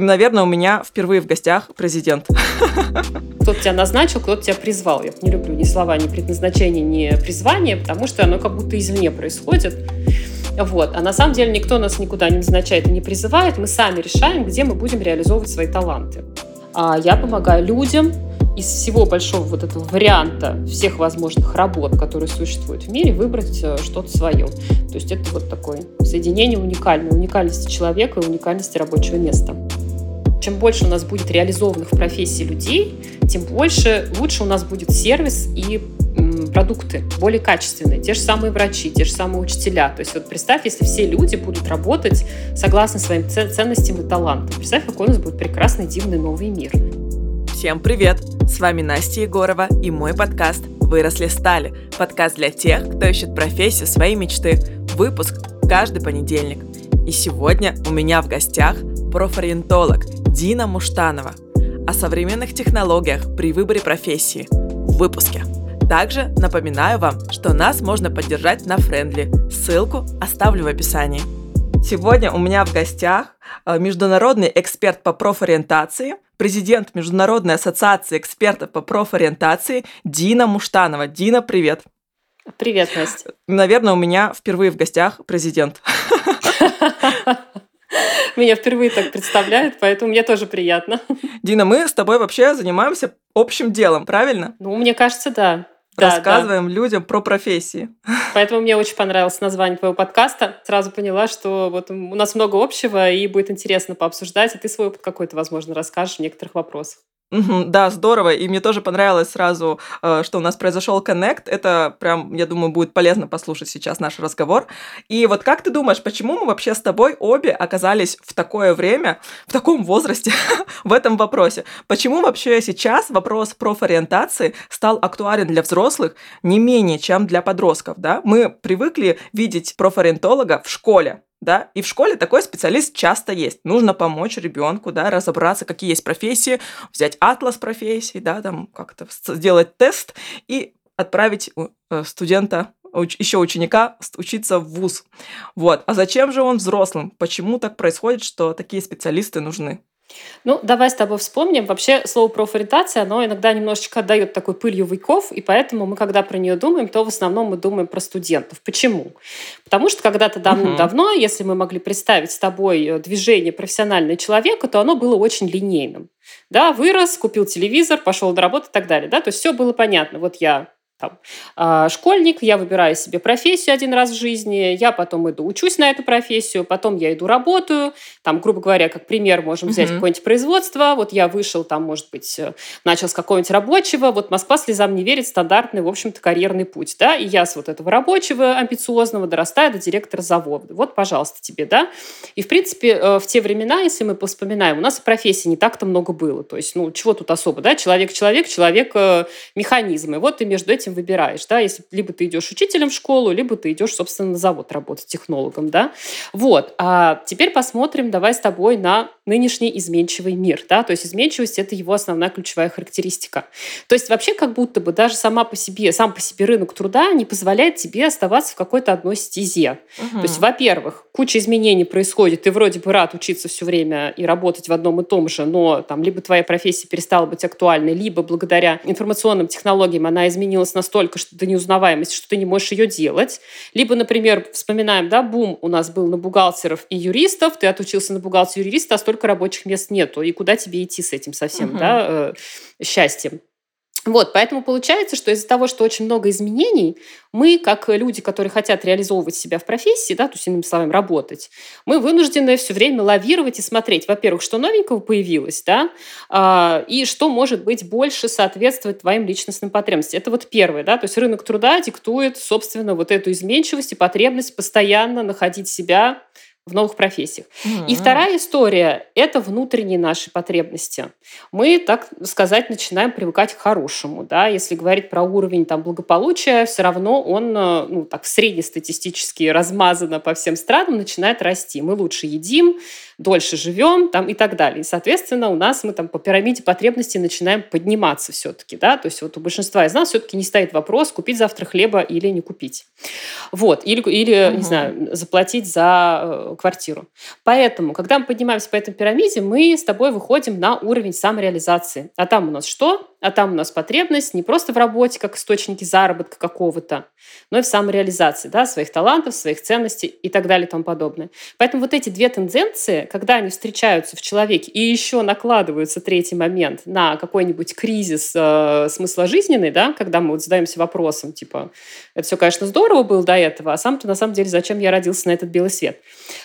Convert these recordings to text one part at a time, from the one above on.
Наверное, у меня впервые в гостях президент. Кто-то тебя назначил, кто-то тебя призвал. Я не люблю ни слова, ни предназначение, ни призвание, потому что оно как будто извне происходит. Вот. А на самом деле никто нас никуда не назначает и не призывает. Мы сами решаем, где мы будем реализовывать свои таланты. А я помогаю людям из всего большого вот этого варианта всех возможных работ, которые существуют в мире, выбрать э, что-то свое. То есть это вот такое соединение уникальное, уникальности человека и уникальности рабочего места. Чем больше у нас будет реализованных в профессии людей, тем больше, лучше у нас будет сервис и продукты более качественные, те же самые врачи, те же самые учителя. То есть вот представь, если все люди будут работать согласно своим ценностям и талантам. Представь, какой у нас будет прекрасный, дивный новый мир. Всем привет! С вами Настя Егорова и мой подкаст «Выросли стали». Подкаст для тех, кто ищет профессию своей мечты. Выпуск каждый понедельник. И сегодня у меня в гостях профориентолог Дина Муштанова о современных технологиях при выборе профессии в выпуске. Также напоминаю вам, что нас можно поддержать на Френдли. Ссылку оставлю в описании. Сегодня у меня в гостях э, международный эксперт по профориентации, президент Международной ассоциации экспертов по профориентации Дина Муштанова. Дина, привет! Привет, Настя. Наверное, у меня впервые в гостях президент. Меня впервые так представляют, поэтому мне тоже приятно. Дина, мы с тобой вообще занимаемся общим делом, правильно? Ну, мне кажется, да рассказываем да. людям про профессии. Поэтому мне очень понравилось название твоего подкаста. Сразу поняла, что вот у нас много общего, и будет интересно пообсуждать, и ты свой опыт какой-то, возможно, расскажешь в некоторых вопросах. Да, здорово. И мне тоже понравилось сразу, э, что у нас произошел коннект. Это прям, я думаю, будет полезно послушать сейчас наш разговор. И вот как ты думаешь, почему мы вообще с тобой обе оказались в такое время, в таком возрасте, в этом вопросе? Почему вообще сейчас вопрос профориентации стал актуален для взрослых не менее, чем для подростков? Да? Мы привыкли видеть профориентолога в школе, да, и в школе такой специалист часто есть. Нужно помочь ребенку, да, разобраться, какие есть профессии, взять атлас профессий, да, там как-то сделать тест и отправить э, студента еще ученика учиться в ВУЗ. Вот. А зачем же он взрослым? Почему так происходит, что такие специалисты нужны? Ну, давай с тобой вспомним. Вообще слово профориентация, оно иногда немножечко отдает такой пылью веков, и поэтому мы, когда про нее думаем, то в основном мы думаем про студентов. Почему? Потому что когда-то давно-давно, uh-huh. если мы могли представить с тобой э, движение профессионального человека, то оно было очень линейным. Да, вырос, купил телевизор, пошел на работу и так далее. Да? То есть все было понятно. Вот я там, э, школьник, я выбираю себе профессию один раз в жизни, я потом иду учусь на эту профессию, потом я иду работаю, там, грубо говоря, как пример можем взять mm-hmm. какое-нибудь производство, вот я вышел, там, может быть, э, начал с какого-нибудь рабочего, вот Москва слезам не верит, стандартный, в общем-то, карьерный путь, да, и я с вот этого рабочего амбициозного дорастаю до директора завода. Вот, пожалуйста, тебе, да. И, в принципе, э, в те времена, если мы вспоминаем, у нас профессий не так-то много было, то есть, ну, чего тут особо, да, человек-человек, человек-механизм, и вот ты между этим этим выбираешь, да, если либо ты идешь учителем в школу, либо ты идешь, собственно, на завод работать технологом, да. Вот. А теперь посмотрим, давай с тобой на нынешний изменчивый мир, да, то есть изменчивость – это его основная ключевая характеристика. То есть вообще как будто бы даже сама по себе, сам по себе рынок труда не позволяет тебе оставаться в какой-то одной стезе. Угу. То есть, во-первых, куча изменений происходит, ты вроде бы рад учиться все время и работать в одном и том же, но там либо твоя профессия перестала быть актуальной, либо благодаря информационным технологиям она изменилась настолько, что до неузнаваемости, что ты не можешь ее делать. Либо, например, вспоминаем, да, бум у нас был на бухгалтеров и юристов, ты отучился на бухгалтера юриста, а столько рабочих мест нету. И куда тебе идти с этим совсем, угу. да, э, счастьем? Вот, поэтому получается, что из-за того, что очень много изменений, мы, как люди, которые хотят реализовывать себя в профессии, да, то есть, иными словами, работать, мы вынуждены все время лавировать и смотреть, во-первых, что новенького появилось, да, э, и что может быть больше соответствовать твоим личностным потребностям. Это вот первое, да, то есть рынок труда диктует, собственно, вот эту изменчивость и потребность постоянно находить себя в новых профессиях. Mm-hmm. И вторая история – это внутренние наши потребности. Мы, так сказать, начинаем привыкать к хорошему. Да? Если говорить про уровень там, благополучия, все равно он э, ну, так, среднестатистически размазанно по всем странам начинает расти. Мы лучше едим, дольше живем там, и так далее. И, соответственно, у нас мы там по пирамиде потребностей начинаем подниматься все-таки. Да? То есть вот у большинства из нас все-таки не стоит вопрос, купить завтра хлеба или не купить. Вот. Или, или угу. не знаю, заплатить за э, квартиру. Поэтому, когда мы поднимаемся по этой пирамиде, мы с тобой выходим на уровень самореализации. А там у нас что? А там у нас потребность не просто в работе, как источники заработка какого-то, но и в самореализации да, своих талантов, своих ценностей и так далее и тому подобное. Поэтому вот эти две тенденции, когда они встречаются в человеке и еще накладываются третий момент на какой-нибудь кризис э, смысла жизненный, да, когда мы вот задаемся вопросом, типа, это все, конечно, здорово было до этого, а сам-то на самом деле зачем я родился на этот белый свет?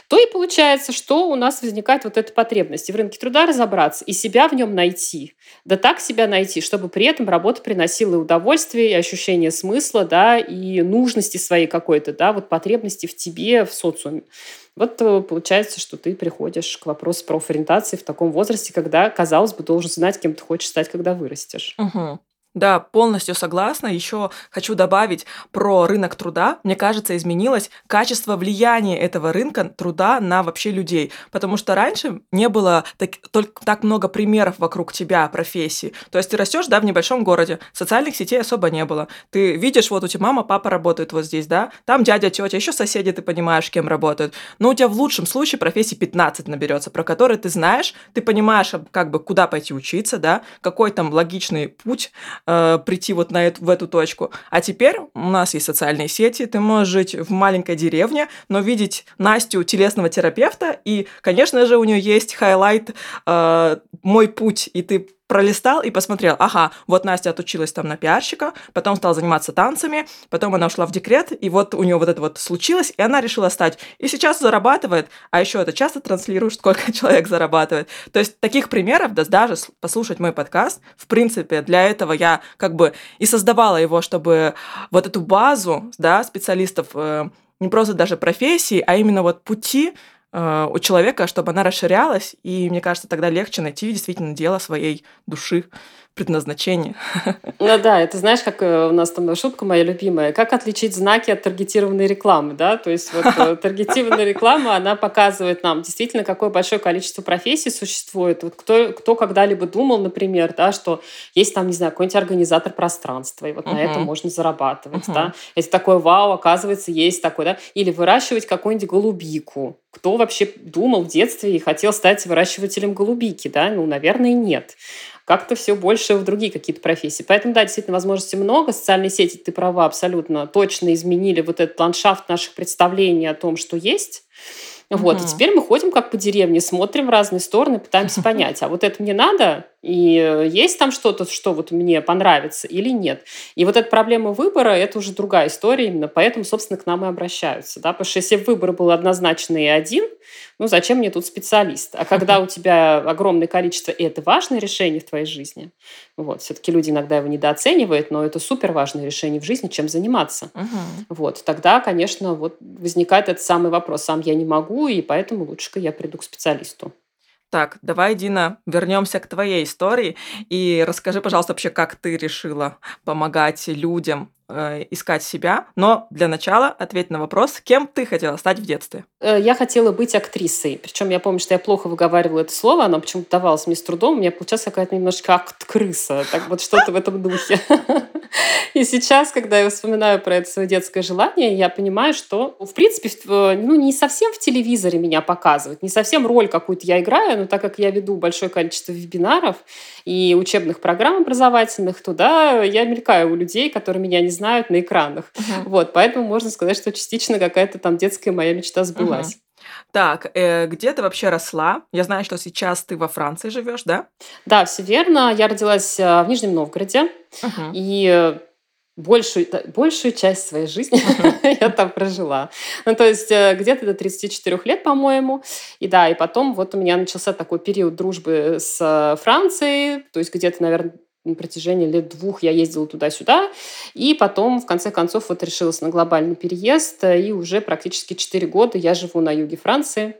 То и получается, что у нас возникает вот эта потребность и в рынке труда разобраться, и себя в нем найти. Да так себя найти, чтобы при этом работа приносила и удовольствие, и ощущение смысла, да, и нужности своей какой-то, да, вот потребности в тебе, в социуме. Вот э, получается, что ты приходишь к вопросу профориентации в таком возрасте, когда, казалось бы, должен знать, кем ты хочешь стать, когда вырастешь. Угу. Да, полностью согласна. Еще хочу добавить про рынок труда. Мне кажется, изменилось качество влияния этого рынка труда на вообще людей. Потому что раньше не было так, только так много примеров вокруг тебя профессии. То есть ты растешь, да, в небольшом городе, социальных сетей особо не было. Ты видишь, вот у тебя мама, папа работают вот здесь, да, там дядя, тетя, еще соседи, ты понимаешь, кем работают. Но у тебя в лучшем случае профессии 15 наберется, про которые ты знаешь, ты понимаешь, как бы, куда пойти учиться, да, какой там логичный путь э, прийти вот на эту, в эту точку. А теперь у нас есть социальные сети, ты можешь жить в маленькой деревне, но видеть Настю телесного терапевта, и, конечно же, у нее есть highlight э, «Мой путь», и ты пролистал и посмотрел, ага, вот Настя отучилась там на пиарщика, потом стала заниматься танцами, потом она ушла в декрет, и вот у нее вот это вот случилось, и она решила стать. И сейчас зарабатывает, а еще это часто транслируешь, сколько человек зарабатывает. То есть таких примеров, да, даже послушать мой подкаст, в принципе, для этого я как бы и создавала его, чтобы вот эту базу, да, специалистов, э, не просто даже профессии, а именно вот пути у человека, чтобы она расширялась, и мне кажется, тогда легче найти действительно дело своей души предназначение. Ну да, это знаешь, как э, у нас там шутка моя любимая, как отличить знаки от таргетированной рекламы, да, то есть вот э, таргетированная реклама, она показывает нам действительно, какое большое количество профессий существует. Вот кто, кто когда-либо думал, например, да, что есть там, не знаю, какой-нибудь организатор пространства, и вот uh-huh. на этом можно зарабатывать, uh-huh. да. Это такое вау, оказывается, есть такой, да. Или выращивать какую-нибудь голубику. Кто вообще думал в детстве и хотел стать выращивателем голубики, да? Ну, наверное, нет как-то все больше в другие какие-то профессии. Поэтому, да, действительно, возможностей много. Социальные сети, ты права, абсолютно точно изменили вот этот ландшафт наших представлений о том, что есть. Вот, угу. и теперь мы ходим как по деревне, смотрим в разные стороны, пытаемся понять, а вот это мне надо, и э, есть там что-то, что вот мне понравится или нет. И вот эта проблема выбора – это уже другая история именно, поэтому, собственно, к нам и обращаются. Да? Потому что если выбор был однозначный и один, ну зачем мне тут специалист? А когда у тебя огромное количество, и это важное решение в твоей жизни, вот, все-таки люди иногда его недооценивают, но это супер важное решение в жизни, чем заниматься. uh Вот, тогда, конечно, вот возникает этот самый вопрос, сам я не могу, и поэтому лучше-ка я приду к специалисту. Так, давай, Дина, вернемся к твоей истории и расскажи, пожалуйста, вообще, как ты решила помогать людям Э, искать себя. Но для начала ответь на вопрос, кем ты хотела стать в детстве? Э, я хотела быть актрисой. Причем я помню, что я плохо выговаривала это слово, оно почему-то давалось мне с трудом. У меня получалась какая-то немножко акт-крыса. Так вот что-то в этом духе. И сейчас, когда я вспоминаю про это свое детское желание, я понимаю, что, в принципе, ну, не совсем в телевизоре меня показывают, не совсем роль какую-то я играю, но так как я веду большое количество вебинаров и учебных программ образовательных, туда я мелькаю у людей, которые меня не знают на экранах. Uh-huh. Вот, поэтому можно сказать, что частично какая-то там детская моя мечта сбылась. Uh-huh. Так, э, где ты вообще росла? Я знаю, что сейчас ты во Франции живешь, да? Да, все верно. Я родилась э, в Нижнем Новгороде. Uh-huh. И большую, большую часть своей жизни я там прожила. Ну, то есть э, где-то до 34 лет, по-моему. И да, и потом вот у меня начался такой период дружбы с э, Францией, то есть где-то, наверное, на протяжении лет двух я ездила туда-сюда, и потом, в конце концов, вот решилась на глобальный переезд, и уже практически 4 года я живу на юге Франции,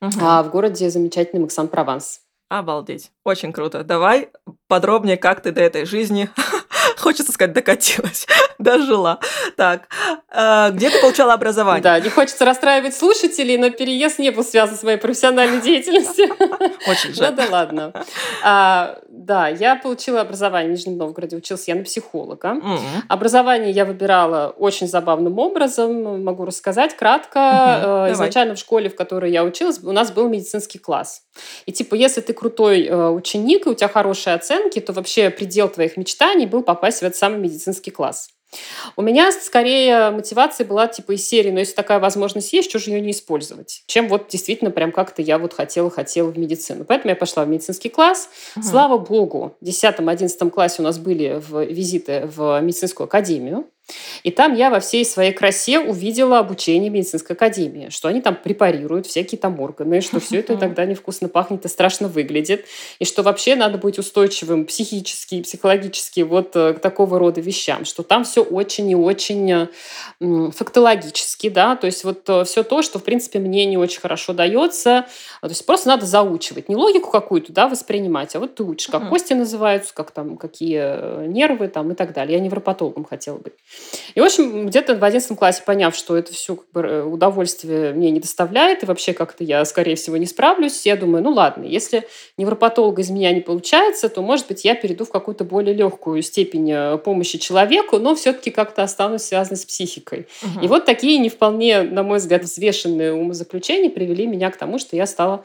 угу. а в городе замечательный Максан-Прованс. Обалдеть. Очень круто. Давай подробнее, как ты до этой жизни Хочется сказать, докатилась, дожила. Так, э, где ты получала образование? Да, не хочется расстраивать слушателей, но переезд не был связан с моей профессиональной деятельностью. Очень жаль. Ну да ладно. А, да, я получила образование в Нижнем Новгороде, учился я на психолога. Mm-hmm. Образование я выбирала очень забавным образом, могу рассказать кратко. Mm-hmm. Изначально Давай. в школе, в которой я училась, у нас был медицинский класс. И типа, если ты крутой э, ученик, и у тебя хорошие оценки, то вообще предел твоих мечтаний был попасть в этот самый медицинский класс. У меня скорее мотивация была типа из серии, но если такая возможность есть, что же ее не использовать? Чем вот действительно прям как-то я вот хотела-хотела в медицину. Поэтому я пошла в медицинский класс. Угу. Слава богу, в 10-11 классе у нас были в визиты в медицинскую академию. И там я во всей своей красе увидела обучение медицинской академии, что они там препарируют всякие там органы, что все это тогда невкусно пахнет и страшно выглядит, и что вообще надо быть устойчивым психически и психологически вот э, к такого рода вещам, что там все очень и очень фактологически, да, то есть вот э, все то, что, в принципе, мне не очень хорошо дается, то есть просто надо заучивать, не логику какую-то, да, воспринимать, а вот ты учишь, как кости называются, как там, какие э, нервы там и так далее. Я невропатологом хотела быть. И, в общем, где-то в 11 классе, поняв, что это все как бы э, удовольствие мне не доставляет, и вообще как-то я, скорее всего, не справлюсь, я думаю, ну ладно, если невропатолога из меня не получается, то, может быть, я перейду в какую-то более легкую степень э, помощи человеку, но все-таки как-то останусь связанной с психикой. Угу. И вот такие не вполне, на мой взгляд, взвешенные умозаключения привели меня к тому, что я стала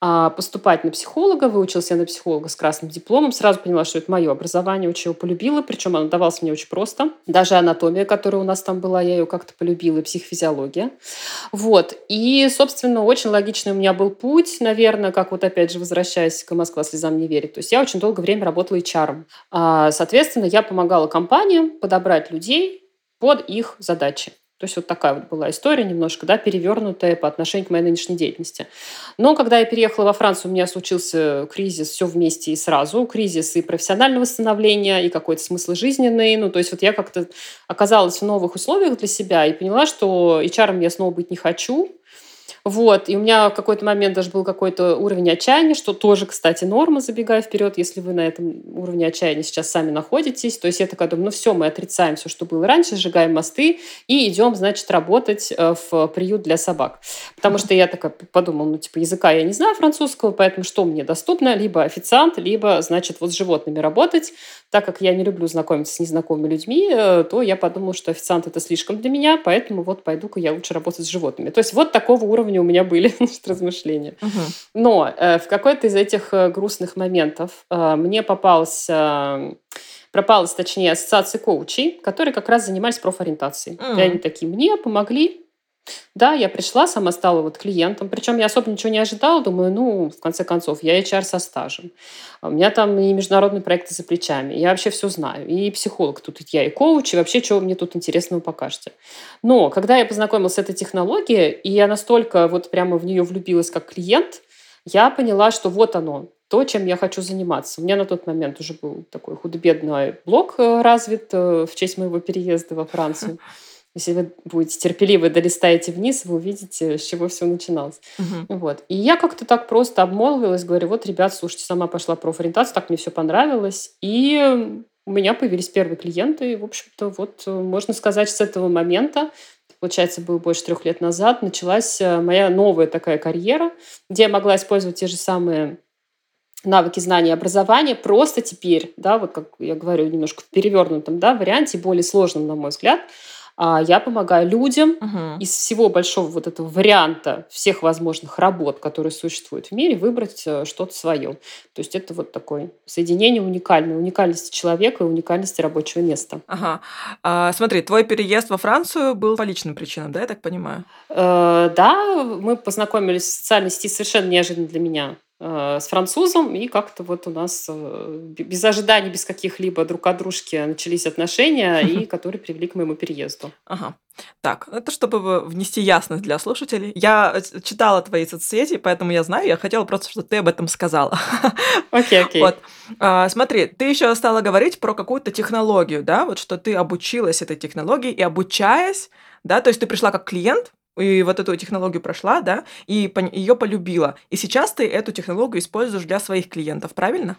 поступать на психолога, выучился я на психолога с красным дипломом, сразу поняла, что это мое образование, очень его полюбила, причем оно давалось мне очень просто. Даже анатомия, которая у нас там была, я ее как-то полюбила, и психофизиология. Вот. И, собственно, очень логичный у меня был путь, наверное, как вот опять же возвращаясь к «Москва слезам не верит». То есть я очень долгое время работала HR. А, соответственно, я помогала компаниям подобрать людей под их задачи. То есть вот такая вот была история немножко, да, перевернутая по отношению к моей нынешней деятельности. Но когда я переехала во Францию, у меня случился кризис все вместе и сразу. Кризис и профессионального становления, и какой-то смысл жизненный. Ну, то есть вот я как-то оказалась в новых условиях для себя и поняла, что HR я снова быть не хочу. Вот, и у меня в какой-то момент даже был какой-то уровень отчаяния, что тоже, кстати, норма, забегая вперед, если вы на этом уровне отчаяния сейчас сами находитесь. То есть я такая думаю, ну все, мы отрицаем все, что было раньше, сжигаем мосты и идем, значит, работать э, в приют для собак. Потому что я такая подумала, ну типа языка я не знаю французского, поэтому что мне доступно? Либо официант, либо, значит, вот с животными работать. Так как я не люблю знакомиться с незнакомыми людьми, э, то я подумала, что официант это слишком для меня, поэтому вот пойду-ка я лучше работать с животными. То есть вот такого уровня у меня были размышления. Угу. Но э, в какой-то из этих э, грустных моментов э, мне попался пропалась, точнее, ассоциация коучей, которые как раз занимались профориентацией. Mm. И они такие, мне помогли да, я пришла, сама стала вот клиентом. Причем я особо ничего не ожидала. Думаю, ну, в конце концов, я HR со стажем. У меня там и международные проекты за плечами. Я вообще все знаю. И психолог тут, и я и коуч, и вообще, чего мне тут интересного покажете. Но когда я познакомилась с этой технологией, и я настолько вот прямо в нее влюбилась как клиент, я поняла, что вот оно, то, чем я хочу заниматься. У меня на тот момент уже был такой худо-бедный блог э, развит э, в честь моего переезда во Францию. Если вы будете терпеливы, долистаете вниз, вы увидите, с чего все начиналось. Угу. Вот. И я как-то так просто обмолвилась, говорю, вот, ребят, слушайте, сама пошла профориентацию, так мне все понравилось. И у меня появились первые клиенты. И, в общем-то, вот э, можно сказать, с этого момента получается, было больше трех лет назад, началась э, моя новая такая карьера, где я могла использовать те же самые навыки, знания, образования, просто теперь, да, вот как я говорю, немножко в перевернутом да, варианте, более сложном, на мой взгляд, а я помогаю людям угу. из всего большого вот этого варианта всех возможных работ, которые существуют в мире, выбрать э, что-то свое. То есть это вот такое соединение уникальное, уникальности человека и уникальности рабочего места. Ага. А, смотри, твой переезд во Францию был по личным причинам, да, я так понимаю? Э, да, мы познакомились в социальной сети совершенно неожиданно для меня с французом, и как-то вот у нас э, без ожиданий, без каких-либо друг от дружки начались отношения, и которые привели к моему переезду. Ага. Так, это чтобы внести ясность для слушателей. Я э, читала твои соцсети, поэтому я знаю, я хотела просто, чтобы ты об этом сказала. Окей, окей. Вот. А, смотри, ты еще стала говорить про какую-то технологию, да, вот что ты обучилась этой технологии, и обучаясь, да, то есть ты пришла как клиент, и вот эту технологию прошла, да, и ее полюбила. И сейчас ты эту технологию используешь для своих клиентов, правильно?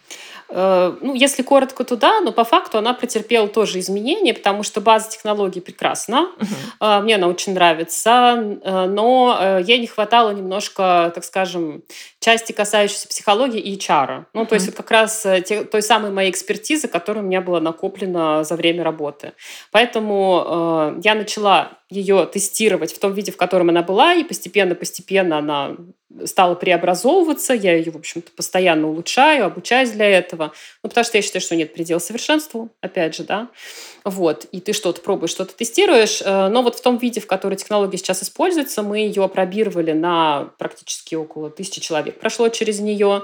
Э, ну, если коротко, то да, но по факту она претерпела тоже изменения, потому что база технологий прекрасна. Uh-huh. Мне она очень нравится, э, но э, ей не хватало немножко, так скажем, части, касающейся психологии и HR. Ну, uh-huh. то есть вот как раз те, той самой моей экспертизы, которая у меня была накоплена за время работы. Поэтому э, я начала ее тестировать в том виде, в котором она была, и постепенно-постепенно она стала преобразовываться, я ее, в общем-то, постоянно улучшаю, обучаюсь для этого, ну, потому что я считаю, что нет предела совершенству, опять же, да, вот, и ты что-то пробуешь, что-то тестируешь, э, но вот в том виде, в котором технология сейчас используется, мы ее опробировали на практически около тысячи человек, прошло через нее,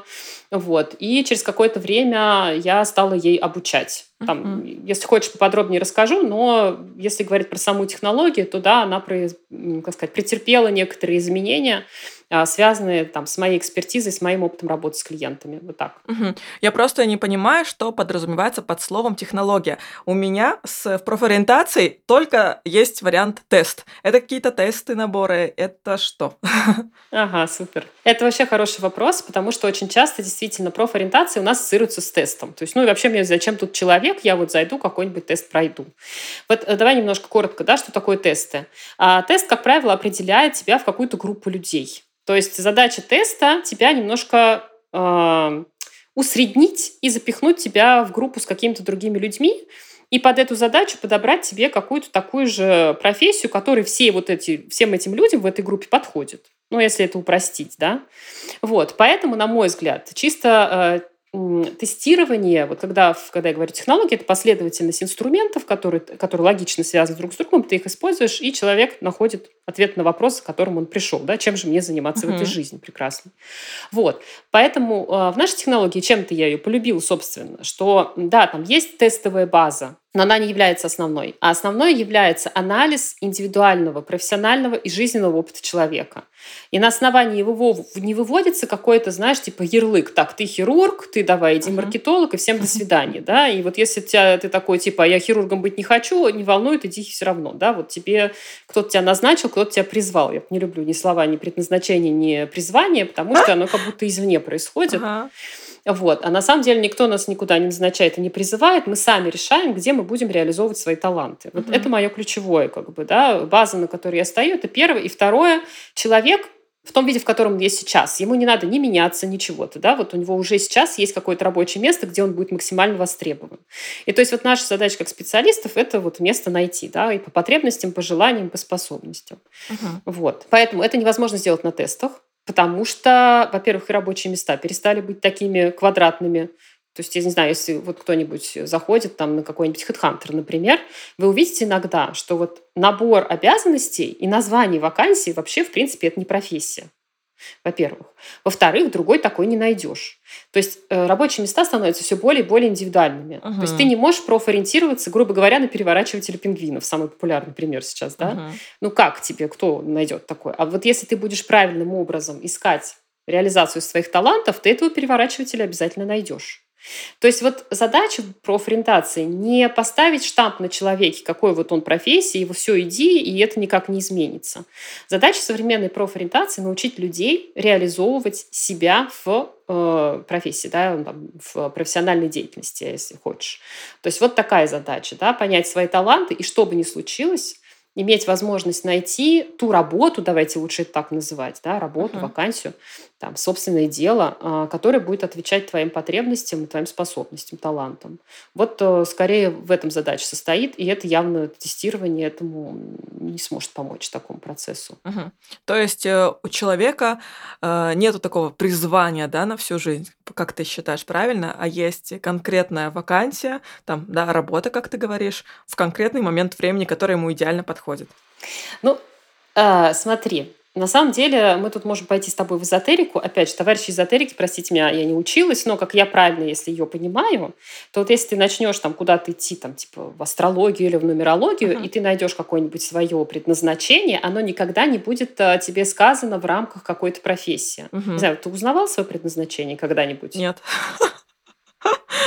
вот, и через какое-то время я стала ей обучать. Там, mm-hmm. Если хочешь, поподробнее расскажу, но если говорить про саму технологию, то да, она, как сказать, претерпела некоторые изменения, связанные там, с моей экспертизой, с моим опытом работы с клиентами. Вот так. Угу. Я просто не понимаю, что подразумевается под словом технология. У меня с, в профориентации только есть вариант тест. Это какие-то тесты, наборы, это что? Ага, супер. Это вообще хороший вопрос, потому что очень часто действительно профориентация у нас ассоциируется с тестом. То есть, ну и вообще мне зачем тут человек, я вот зайду, какой-нибудь тест пройду. Вот э, давай немножко коротко, да, что такое тесты. А, тест, как правило, определяет тебя в какую-то группу людей. То есть задача теста тебя немножко э, усреднить и запихнуть тебя в группу с какими-то другими людьми, и под эту задачу подобрать тебе какую-то такую же профессию, которой все вот эти, всем этим людям в этой группе подходит. Ну, если это упростить, да. Вот, поэтому, на мой взгляд, чисто э, тестирование, вот когда, когда я говорю технологии, это последовательность инструментов, которые, которые логично связаны друг с другом, ты их используешь, и человек находит ответ на вопрос, к которому он пришел. Да? Чем же мне заниматься uh-huh. в этой жизни? Прекрасно. Вот. Поэтому э, в нашей технологии, чем-то я ее полюбила, собственно, что, да, там есть тестовая база, но она не является основной. А основной является анализ индивидуального, профессионального и жизненного опыта человека. И на основании его не выводится какой-то, знаешь, типа ярлык. Так, ты хирург, ты давай иди маркетолог, и всем до свидания. Да? И вот если тебя, ты такой, типа, я хирургом быть не хочу, не волнует, иди все равно. Да? Вот тебе кто-то тебя назначил, кто-то тебя призвал. Я не люблю ни слова, ни предназначение, ни призвание, потому что оно как будто извне происходит. Ага. Вот. А на самом деле никто нас никуда не назначает и не призывает. Мы сами решаем, где мы будем реализовывать свои таланты. Вот mm-hmm. это мое ключевое, как бы, да, база, на которой я стою, это первое. И второе, человек в том виде, в котором он есть сейчас. Ему не надо ни меняться, ничего-то, да, вот у него уже сейчас есть какое-то рабочее место, где он будет максимально востребован. И то есть вот наша задача как специалистов – это вот место найти, да, и по потребностям, по желаниям, по способностям. Uh-huh. Вот. Поэтому это невозможно сделать на тестах. Потому что, во-первых, и рабочие места перестали быть такими квадратными. То есть, я не знаю, если вот кто-нибудь заходит там на какой-нибудь HeadHunter, например, вы увидите иногда, что вот набор обязанностей и названий вакансий вообще, в принципе, это не профессия во-первых. Во-вторых, другой такой не найдешь. То есть э, рабочие места становятся все более и более индивидуальными. Uh-huh. То есть ты не можешь профориентироваться, грубо говоря, на переворачивателя пингвинов. Самый популярный пример сейчас, да? Uh-huh. Ну как тебе, кто найдет такое? А вот если ты будешь правильным образом искать реализацию своих талантов, ты этого переворачивателя обязательно найдешь. То есть вот задача профориентации не поставить штамп на человеке, какой вот он профессии, его все иди, и это никак не изменится. Задача современной профориентации научить людей реализовывать себя в э, профессии, да, в профессиональной деятельности, если хочешь. То есть вот такая задача, да, понять свои таланты, и что бы ни случилось, иметь возможность найти ту работу, давайте лучше это так называть, да, работу, uh-huh. вакансию, там, собственное дело, а, которое будет отвечать твоим потребностям, твоим способностям, талантам. Вот э, скорее в этом задача состоит, и это явно тестирование этому не сможет помочь такому процессу. Угу. То есть э, у человека э, нету такого призвания да, на всю жизнь, как ты считаешь правильно, а есть конкретная вакансия, там, да, работа, как ты говоришь, в конкретный момент времени, который ему идеально подходит. Ну, э, смотри, на самом деле мы тут можем пойти с тобой в эзотерику. Опять же, товарищи эзотерики, простите меня, я не училась, но как я правильно, если ее понимаю, то вот если ты начнешь там куда-то идти, там, типа в астрологию или в нумерологию, uh-huh. и ты найдешь какое-нибудь свое предназначение, оно никогда не будет а, тебе сказано в рамках какой-то профессии. Uh-huh. Не знаю, ты узнавал свое предназначение когда-нибудь? Нет.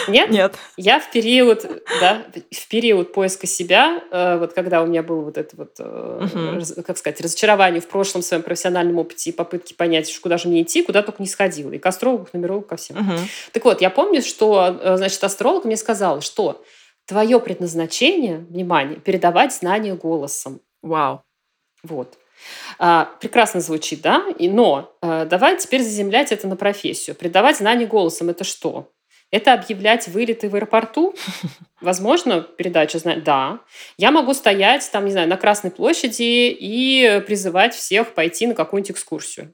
Нет? Нет. Я в период, да, в период поиска себя, э, вот когда у меня было вот это вот, угу. как сказать, разочарование в прошлом своем профессиональном опыте и попытки понять, куда же мне идти, куда только не сходила. И к астрологу, к нумерологу, ко всем. Угу. Так вот, я помню, что, э, значит, астролог мне сказал, что твое предназначение, внимание, передавать знания голосом. Вау. Вот. А, прекрасно звучит, да? И, но а, давай теперь заземлять это на профессию. Придавать знания голосом – это что? Это объявлять вылеты в аэропорту? Возможно, передача знает. Да. Я могу стоять там, не знаю, на Красной площади и призывать всех пойти на какую-нибудь экскурсию.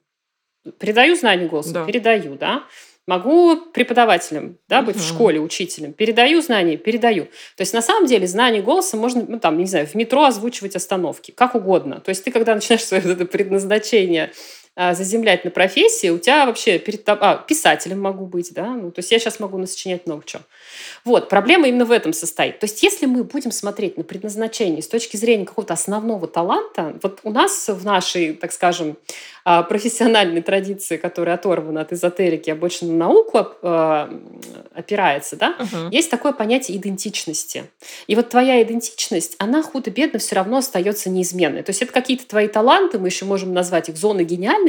Передаю знания голосом? Да. Передаю, да. Могу преподавателем да, быть uh-huh. в школе, учителем. Передаю знания, передаю. То есть, на самом деле, знание голоса можно, ну, там, не знаю, в метро озвучивать остановки, как угодно. То есть, ты, когда начинаешь свое это предназначение заземлять на профессии, у тебя вообще перед а, писателем могу быть, да, ну, то есть я сейчас могу насочинять много чего. Вот, проблема именно в этом состоит. То есть если мы будем смотреть на предназначение с точки зрения какого-то основного таланта, вот у нас в нашей, так скажем, а, профессиональной традиции, которая оторвана от эзотерики, а больше на науку а, опирается, да, угу. есть такое понятие идентичности. И вот твоя идентичность, она худо-бедно все равно остается неизменной. То есть это какие-то твои таланты, мы еще можем назвать их зоны гениальности,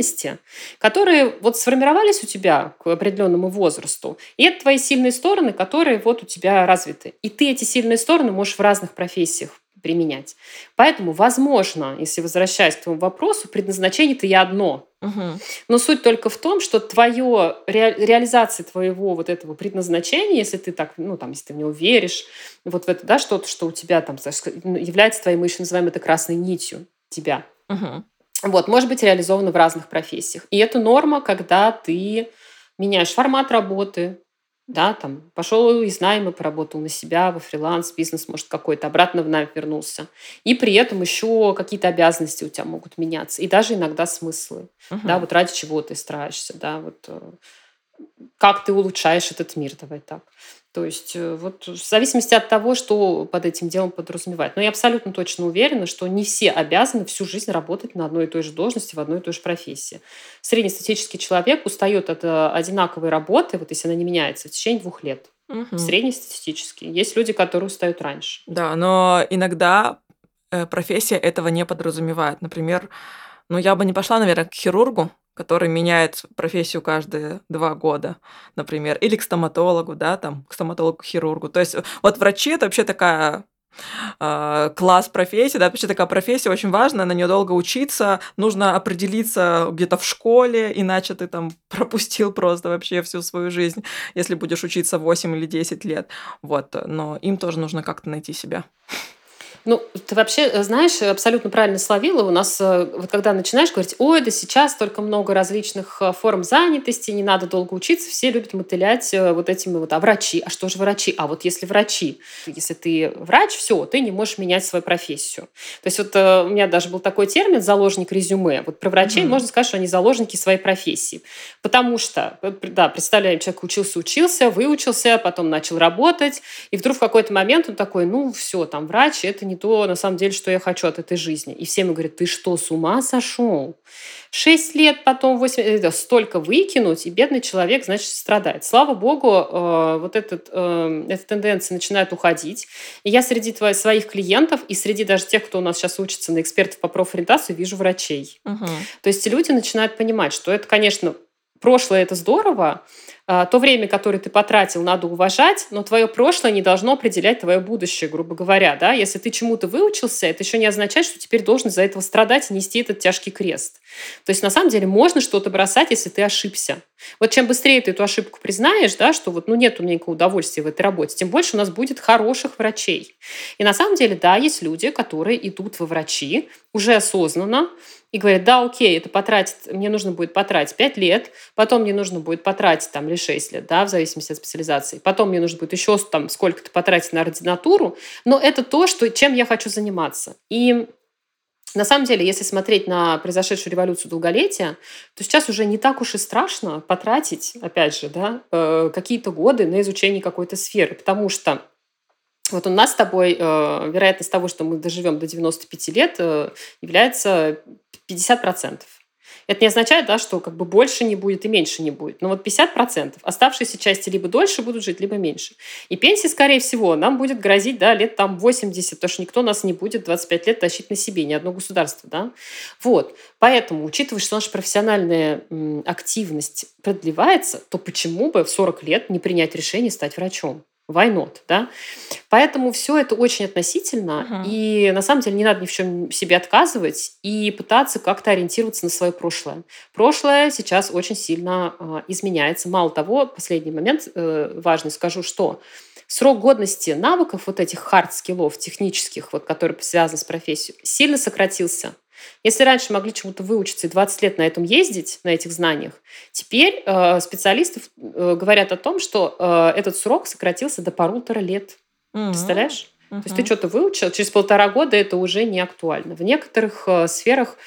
которые вот сформировались у тебя к определенному возрасту. И это твои сильные стороны, которые вот у тебя развиты. И ты эти сильные стороны можешь в разных профессиях применять. Поэтому, возможно, если возвращаясь к твоему вопросу, предназначение-то и одно. Угу. Но суть только в том, что твое, ре, реализация твоего вот этого предназначения, если ты так, ну, там, если ты в него веришь, вот в это, да, что-то, что у тебя там является твоей, мы еще называем это красной нитью тебя. Угу. Вот, может быть реализовано в разных профессиях. И это норма, когда ты меняешь формат работы, да, там, пошел из найма, поработал на себя, во фриланс, бизнес, может, какой-то, обратно в найм вернулся. И при этом еще какие-то обязанности у тебя могут меняться. И даже иногда смыслы. Угу. Да, вот ради чего ты стараешься, да, вот э, как ты улучшаешь этот мир, давай так. То есть э, вот в зависимости от того, что под этим делом подразумевать. Но я абсолютно точно уверена, что не все обязаны всю жизнь работать на одной и той же должности, в одной и той же профессии. Среднестатистический человек устает от э, одинаковой работы, вот если она не меняется, в течение двух лет. Угу. Среднестатистически. Есть люди, которые устают раньше. Да, но иногда э, профессия этого не подразумевает. Например, ну я бы не пошла, наверное, к хирургу, который меняет профессию каждые два года, например, или к стоматологу, да, там, к стоматологу-хирургу. То есть вот врачи это вообще такая э, класс профессии, да, вообще такая профессия очень важная, на нее долго учиться, нужно определиться где-то в школе, иначе ты там пропустил просто вообще всю свою жизнь, если будешь учиться 8 или 10 лет. Вот, но им тоже нужно как-то найти себя. Ну, ты вообще э, знаешь, абсолютно правильно словила. У нас, э, вот когда начинаешь говорить, ой, да сейчас столько много различных э, форм занятости, не надо долго учиться, все любят мотылять вот этими вот, а врачи, а что же врачи? А вот если врачи, если ты врач, все, ты не можешь менять свою профессию. То есть вот у меня даже был такой термин «заложник резюме». Вот про врачей mm-hmm. можно сказать, что они заложники своей профессии. Потому что, да, представляем, человек учился-учился, выучился, потом начал работать, и вдруг в какой-то момент он такой, ну, все, там, врач, это не не то, на самом деле, что я хочу от этой жизни. И все ему говорят, ты что, с ума сошел? Шесть лет, потом восемь, это столько выкинуть, и бедный человек, значит, страдает. Слава богу, э, вот этот, э, эта тенденция начинает уходить. И я среди твоих, своих клиентов и среди даже тех, кто у нас сейчас учится на экспертов по профориентации, вижу врачей. Угу. То есть люди начинают понимать, что это, конечно, прошлое это здорово, то время, которое ты потратил, надо уважать, но твое прошлое не должно определять твое будущее, грубо говоря. Да? Если ты чему-то выучился, это еще не означает, что теперь должен из-за этого страдать и нести этот тяжкий крест. То есть на самом деле можно что-то бросать, если ты ошибся. Вот чем быстрее ты эту ошибку признаешь, да, что вот ну нет у меня никакого удовольствия в этой работе, тем больше у нас будет хороших врачей. И на самом деле, да, есть люди, которые идут во врачи уже осознанно, и говорят, да, окей, это потратит, мне нужно будет потратить 5 лет, потом мне нужно будет потратить там или 6 лет, да, в зависимости от специализации, потом мне нужно будет еще там сколько-то потратить на ординатуру, но это то, что, чем я хочу заниматься. И на самом деле, если смотреть на произошедшую революцию долголетия, то сейчас уже не так уж и страшно потратить, опять же, да, э, какие-то годы на изучение какой-то сферы, потому что вот у нас с тобой э, вероятность того, что мы доживем до 95 лет, э, является 50%. Это не означает, да, что как бы больше не будет и меньше не будет. Но вот 50% оставшиеся части либо дольше будут жить, либо меньше. И пенсия, скорее всего, нам будет грозить да, лет там 80, потому что никто нас не будет 25 лет тащить на себе, ни одно государство. Да? Вот. Поэтому, учитывая, что наша профессиональная активность продлевается, то почему бы в 40 лет не принять решение стать врачом? Why not, да? Поэтому все это очень относительно, uh-huh. и на самом деле не надо ни в чем себе отказывать и пытаться как-то ориентироваться на свое прошлое. Прошлое сейчас очень сильно э, изменяется. Мало того, последний момент э, важный скажу, что срок годности навыков вот этих hard skill ов технических, вот, которые связаны с профессией, сильно сократился. Если раньше могли чему-то выучиться и 20 лет на этом ездить, на этих знаниях, теперь э, специалисты э, говорят о том, что э, этот срок сократился до полутора лет. Угу. Представляешь? Угу. То есть ты что-то выучил, через полтора года это уже не актуально. В некоторых э, сферах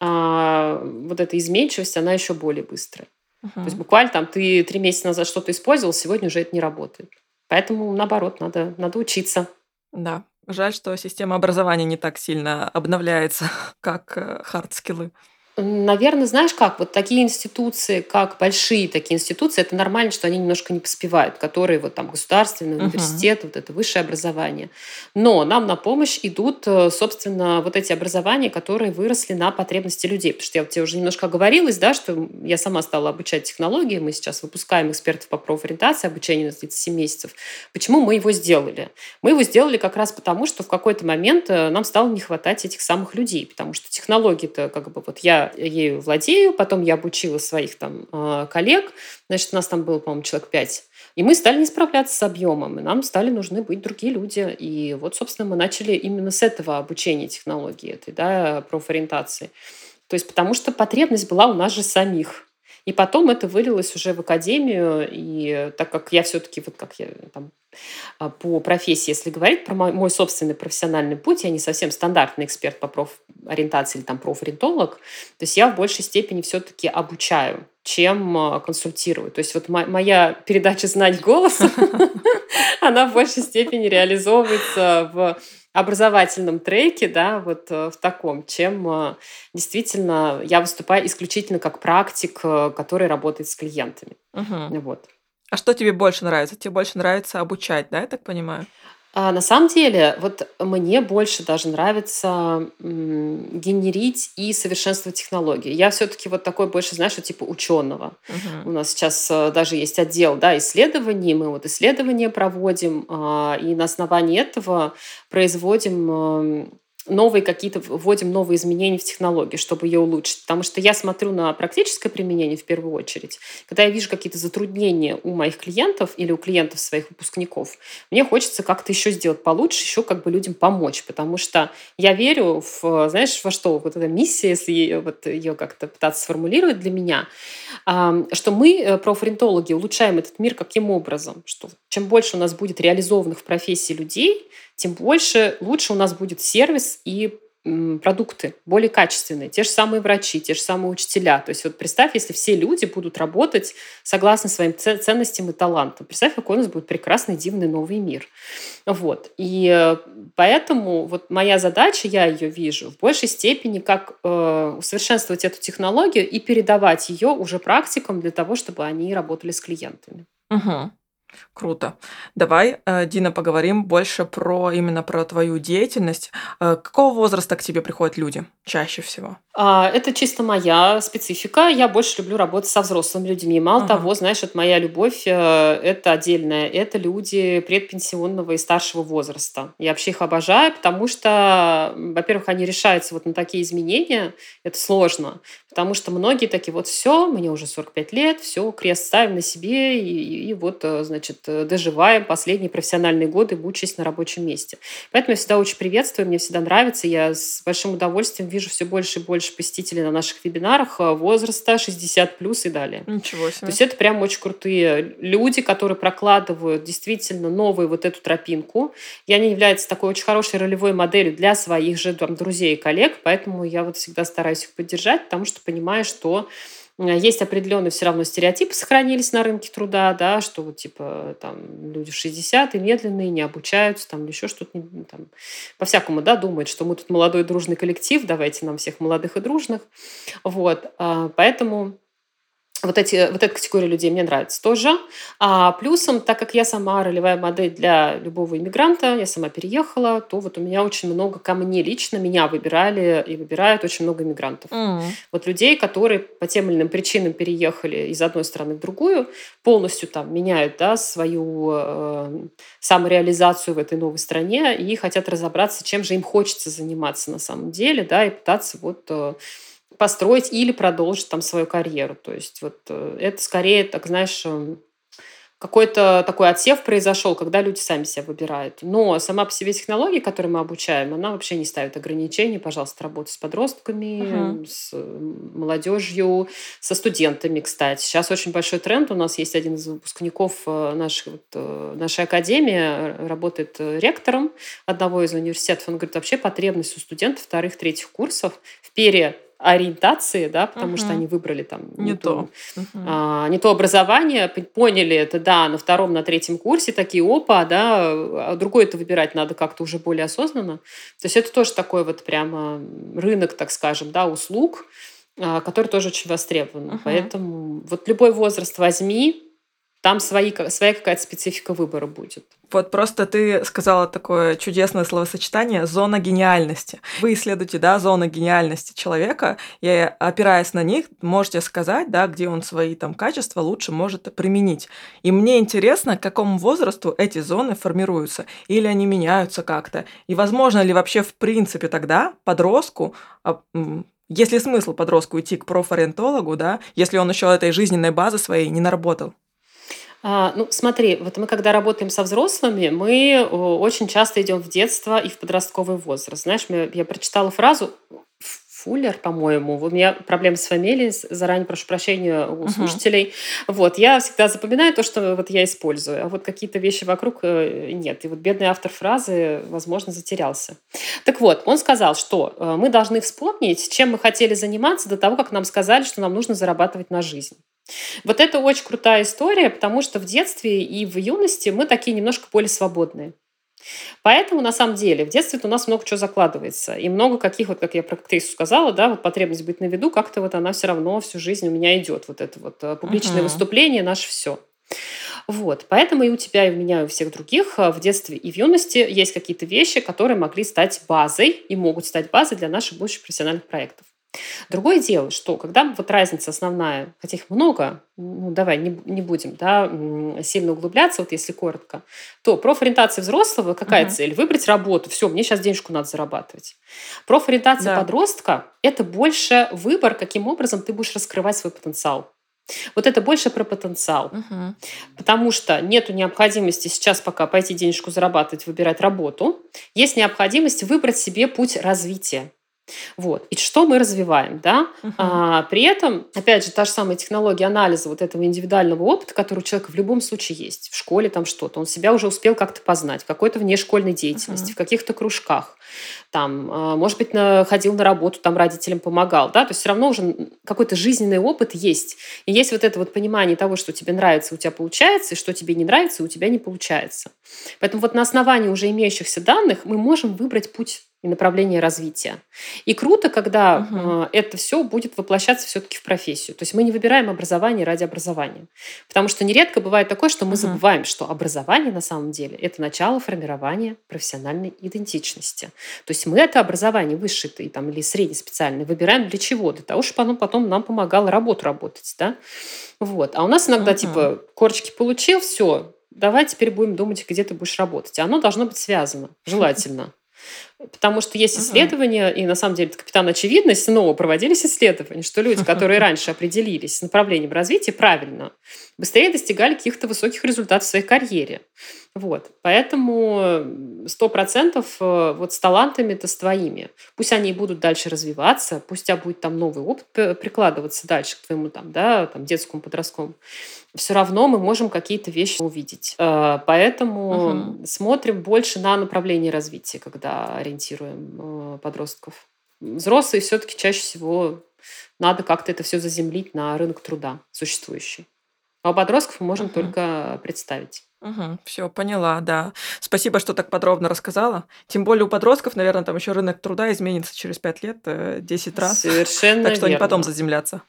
э, вот эта изменчивость, она еще более быстрая. Угу. То есть буквально там ты три месяца назад что-то использовал, сегодня уже это не работает. Поэтому наоборот, надо, надо учиться. Да, Жаль, что система образования не так сильно обновляется, как hard skill ы. Наверное, знаешь как, вот такие институции, как большие такие институции, это нормально, что они немножко не поспевают, которые вот там государственный университет, uh-huh. вот это высшее образование. Но нам на помощь идут, э, собственно, вот эти образования, которые выросли на потребности людей. Потому что я вот тебе уже немножко оговорилась, да, что я сама стала обучать технологии, мы сейчас выпускаем экспертов по профориентации, обучение на 37 месяцев. Почему мы его сделали? Мы его сделали как раз потому, что в какой-то момент э, нам стало не хватать этих самых людей, потому что технологии-то как бы вот я ею владею, потом я обучила своих там а, коллег, значит, у нас там было, по-моему, человек пять, и мы стали не справляться с объемом, и нам стали нужны быть другие люди. И вот, собственно, мы начали именно с этого обучения технологии этой, да, профориентации. То есть потому что потребность была у нас же самих. И потом это вылилось уже в академию, и так как я все-таки, вот как я там а, по профессии, если говорить про мой, собственный профессиональный путь, я не совсем стандартный эксперт по профориентации или там профориентолог, то есть я в большей степени все-таки обучаю, чем а, консультирую. То есть вот моя передача «Знать голос», она в большей степени реализовывается в образовательном треке, да, вот э, в таком, чем э, действительно я выступаю исключительно как практик, э, который работает с клиентами. Угу. Вот. А что тебе больше нравится? Тебе больше нравится обучать, да, я так понимаю? А на самом деле, вот мне больше даже нравится генерить и совершенствовать технологии. Я все-таки вот такой больше, знаешь, вот типа ученого. Uh-huh. У нас сейчас э, даже есть отдел да, исследований, мы вот исследования проводим, а, и на основании этого производим новые какие-то, вводим новые изменения в технологии, чтобы ее улучшить. Потому что я смотрю на практическое применение в первую очередь. Когда я вижу какие-то затруднения у моих клиентов или у клиентов своих выпускников, мне хочется как-то еще сделать получше, еще как бы людям помочь. Потому что я верю в, знаешь, во что? Вот эта миссия, если вот ее как-то пытаться сформулировать для меня, что мы, э, профориентологи, улучшаем этот мир каким образом? Что чем больше у нас будет реализованных в профессии людей, тем больше, лучше у нас будет сервис и продукты более качественные. Те же самые врачи, те же самые учителя. То есть вот представь, если все люди будут работать согласно своим ценностям и талантам. Представь, какой у нас будет прекрасный, дивный новый мир. Вот. И э, поэтому вот моя задача, я ее вижу, в большей степени, как э, усовершенствовать эту технологию и передавать ее уже практикам для того, чтобы они работали с клиентами. Угу. Круто. Давай, э, Дина, поговорим больше про именно про твою деятельность. Э, какого возраста к тебе приходят люди чаще всего? А, это чисто моя специфика. Я больше люблю работать со взрослыми людьми. Мало ага. того, знаешь, это моя любовь, э, это отдельная. Это люди предпенсионного и старшего возраста. Я вообще их обожаю, потому что, во-первых, они решаются вот на такие изменения. Это сложно. Потому что многие такие, вот все, мне уже 45 лет, все, крест ставим на себе, и, и вот, э, значит, э, доживаем последние профессиональные годы, мучаясь на рабочем месте. Поэтому я всегда очень приветствую, мне всегда нравится, я с большим удовольствием вижу все больше и больше посетителей на наших вебинарах э, возраста 60 плюс и далее. Ничего себе. То есть это прям очень крутые люди, которые прокладывают действительно новую вот эту тропинку. И они являются такой очень хорошей ролевой моделью для своих же там, друзей и коллег, поэтому я вот всегда стараюсь их поддержать, потому что понимаю, что есть определенные все равно стереотипы сохранились на рынке труда, да, что вот типа там люди в 60 и медленные, не обучаются, там еще что-то, там, по-всякому, да, думают, что мы тут молодой дружный коллектив, давайте нам всех молодых и дружных. Вот, а, поэтому вот, эти, вот эта категория людей мне нравится тоже. А плюсом, так как я сама ролевая модель для любого иммигранта, я сама переехала, то вот у меня очень много, ко мне лично, меня выбирали и выбирают очень много иммигрантов. Mm. Вот людей, которые по тем или иным причинам переехали из одной страны в другую, полностью там меняют да, свою э, самореализацию в этой новой стране и хотят разобраться, чем же им хочется заниматься на самом деле, да, и пытаться вот... Э, построить или продолжить там свою карьеру. То есть вот э, это скорее, так знаешь, эм, какой-то такой отсев произошел, когда люди сами себя выбирают. Но сама по себе технология, которой мы обучаем, она вообще не ставит ограничений. Пожалуйста, работать с подростками, uh-huh. с э, молодежью, со студентами, кстати. Сейчас очень большой тренд. У нас есть один из выпускников э, нашей, вот, нашей академии, работает ректором одного из университетов. Он говорит, вообще потребность у студентов вторых, третьих курсов в пере ориентации, да, потому uh-huh. что они выбрали там не, не то, то uh-huh. а, не то образование, поняли это, да, на втором, на третьем курсе такие, опа, да, а другое это выбирать надо как-то уже более осознанно. То есть это тоже такой вот прямо рынок, так скажем, да, услуг, а, который тоже очень востребован. Uh-huh. Поэтому вот любой возраст возьми, там свои, своя какая-то специфика выбора будет. Вот просто ты сказала такое чудесное словосочетание «зона гениальности». Вы исследуете, да, зоны гениальности человека, и опираясь на них, можете сказать, да, где он свои там качества лучше может применить. И мне интересно, к какому возрасту эти зоны формируются, или они меняются как-то. И возможно ли вообще в принципе тогда подростку а, есть ли смысл подростку идти к профориентологу, да, если он еще этой жизненной базы своей не наработал? А, ну, смотри, вот мы когда работаем со взрослыми, мы очень часто идем в детство и в подростковый возраст. Знаешь, я, прочитала фразу Фуллер, по-моему. У меня проблемы с фамилией, заранее прошу прощения у слушателей. Uh-huh. Вот, я всегда запоминаю то, что вот я использую, а вот какие-то вещи вокруг э, нет. И вот бедный автор фразы, возможно, затерялся. Так вот, он сказал, что э, мы должны вспомнить, чем мы хотели заниматься до того, как нам сказали, что нам нужно зарабатывать на жизнь. Вот это очень крутая история, потому что в детстве и в юности мы такие немножко более свободные. Поэтому, на самом деле, в детстве у нас много чего закладывается. И много каких, вот как я про актрису сказала, да, вот потребность быть на виду, как-то вот она все равно всю жизнь у меня идет. Вот это вот э, публичное uh-huh. выступление, наше все. Вот. Поэтому и у тебя, и у меня, и у всех других э, в детстве и в юности есть какие-то вещи, которые могли стать базой и могут стать базой для наших будущих профессиональных проектов. Другое дело, что когда вот разница основная, хотя их много, ну давай не, не будем да, сильно углубляться, вот если коротко, то профориентация взрослого какая угу. цель? Выбрать работу. Все, мне сейчас денежку надо зарабатывать. Профориентация да. подростка – это больше выбор, каким образом ты будешь раскрывать свой потенциал. Вот это больше про потенциал. Угу. Потому что нет необходимости сейчас пока пойти денежку зарабатывать, выбирать работу. Есть необходимость выбрать себе путь развития. Вот. И что мы развиваем, да? Uh-huh. А, при этом, опять же, та же самая технология анализа вот этого индивидуального опыта, который у человека в любом случае есть. В школе там что-то. Он себя уже успел как-то познать, в какой-то внешкольной деятельности, uh-huh. в каких-то кружках. Там, а, может быть, на, ходил на работу, там родителям помогал, да? То есть все равно уже какой-то жизненный опыт есть. И есть вот это вот понимание того, что тебе нравится, у тебя получается, и что тебе не нравится, у тебя не получается. Поэтому вот на основании уже имеющихся данных мы можем выбрать путь и направление развития. И круто, когда угу. это все будет воплощаться все-таки в профессию. То есть мы не выбираем образование ради образования. Потому что нередко бывает такое, что мы угу. забываем, что образование на самом деле это начало формирования профессиональной идентичности. То есть мы это образование высшее там, или среднеспециальное выбираем для чего? Для того, чтобы оно потом нам помогало работу работать. Да? Вот. А у нас иногда угу. типа корочки получил, все, давай теперь будем думать, где ты будешь работать. Оно должно быть связано, желательно. Потому что есть исследования, uh-huh. и на самом деле это капитан очевидность, снова проводились исследования, что люди, которые раньше определились с направлением развития правильно, быстрее достигали каких-то высоких результатов в своей карьере. Вот. Поэтому сто процентов э, вот с талантами-то с твоими. Пусть они будут дальше развиваться, пусть у тебя будет там новый опыт прикладываться дальше к твоему там, да, там, детскому, подростковому. Все равно мы можем какие-то вещи увидеть. Э, поэтому угу. смотрим больше на направление развития, когда ориентируем э, подростков. Взрослые все-таки чаще всего надо как-то это все заземлить на рынок труда существующий. А у подростков мы можем uh-huh. только представить. Угу, все, поняла, да. Спасибо, что так подробно рассказала. Тем более у подростков, наверное, там еще рынок труда изменится через пять лет, 10 э, раз. Совершенно Так что верно. они потом заземлятся.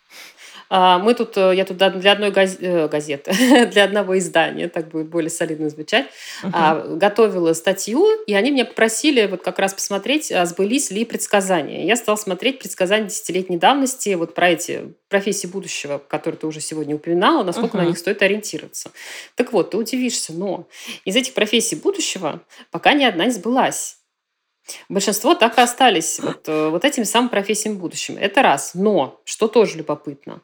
А, мы тут, э, я тут для одной э, газеты, для одного издания, так будет более солидно звучать, uh-huh. готовила статью, и они меня попросили вот как раз посмотреть, а сбылись ли предсказания. Я стала смотреть предсказания десятилетней давности вот про эти профессии будущего, которые ты уже сегодня упоминала, насколько uh-huh. на них стоит ориентироваться. Так вот, ты удивишься, но из этих профессий будущего пока ни одна не сбылась. Большинство так и остались вот, э, вот этими самыми профессиями будущими. Это раз. Но, что тоже любопытно,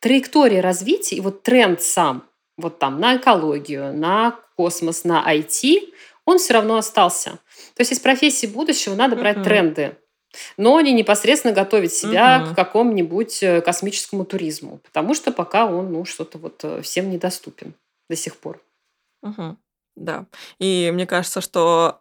траектория развития и вот тренд сам, вот там на экологию, на космос, на IT, он все равно остался. То есть из профессии будущего надо брать uh-huh. тренды, но не непосредственно готовить себя uh-huh. к какому-нибудь э, космическому туризму, потому что пока он ну, что-то вот э, всем недоступен до сих пор. Угу. Да. И мне кажется, что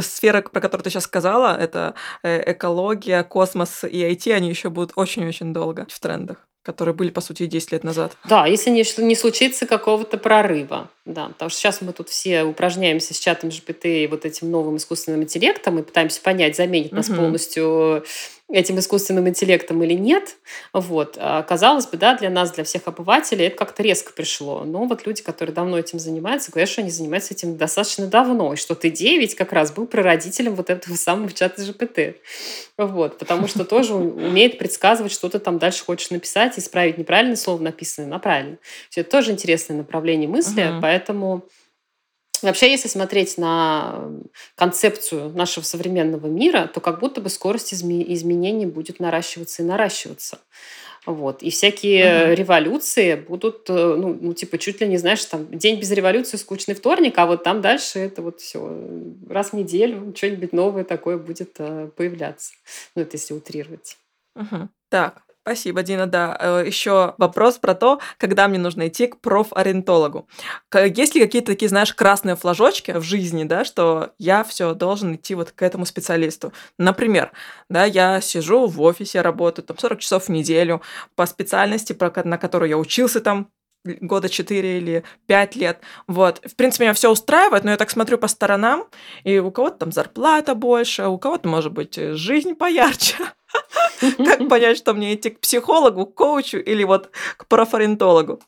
сфера, про которую ты сейчас сказала, это э, экология, космос и IT, они еще будут очень-очень долго в трендах которые были, по сути, 10 лет назад. Да, если не, не случится какого-то прорыва. Да, потому что сейчас мы тут все упражняемся с чатом GPT и вот этим новым искусственным интеллектом и пытаемся понять, заменит нас угу. полностью этим искусственным интеллектом или нет. Вот. А, казалось бы, да, для нас, для всех обывателей это как-то резко пришло. Но вот люди, которые давно этим занимаются, говорят, что они занимаются этим достаточно давно. И что Т9 ведь как раз был прародителем вот этого самого чата GPT. Вот. Потому что тоже умеет предсказывать, что ты там дальше хочешь написать, исправить неправильное слово написанное на правильно. Это тоже интересное направление мысли, uh-huh. поэтому Вообще, если смотреть на концепцию нашего современного мира, то как будто бы скорость изменений будет наращиваться и наращиваться. Вот. И всякие угу. революции будут, э, ну, ну, типа, чуть ли не, знаешь, там, день без революции, скучный вторник, а вот там дальше это вот все раз в неделю что-нибудь новое такое будет э, появляться. Ну, это если утрировать. Угу. Так, Спасибо, Дина. Да, э, еще вопрос про то, когда мне нужно идти к профориентологу. Есть ли какие-то такие, знаешь, красные флажочки в жизни, да, что я все должен идти вот к этому специалисту? Например, да, я сижу в офисе, работаю там 40 часов в неделю по специальности, на которую я учился там года 4 или 5 лет. Вот. В принципе, меня все устраивает, но я так смотрю по сторонам, и у кого-то там зарплата больше, у кого-то, может быть, жизнь поярче. Как понять, что мне идти к психологу, к коучу или вот к профориентологу?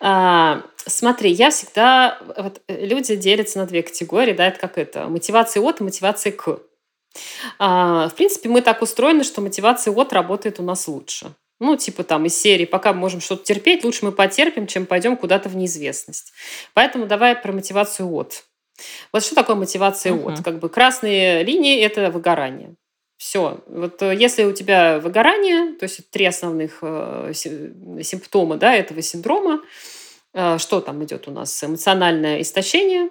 А, смотри, я всегда... Вот, люди делятся на две категории, да, это как это, мотивация от и мотивация к. А, в принципе, мы так устроены, что мотивация от работает у нас лучше. Ну, типа там из серии, пока мы можем что-то терпеть, лучше мы потерпим, чем пойдем куда-то в неизвестность. Поэтому давай про мотивацию от. Вот что такое мотивация uh-huh. от? Как бы красные линии – это выгорание. Все. Вот э, если у тебя выгорание, то есть три основных э, симптома да, этого синдрома, э, что там идет у нас? Эмоциональное истощение,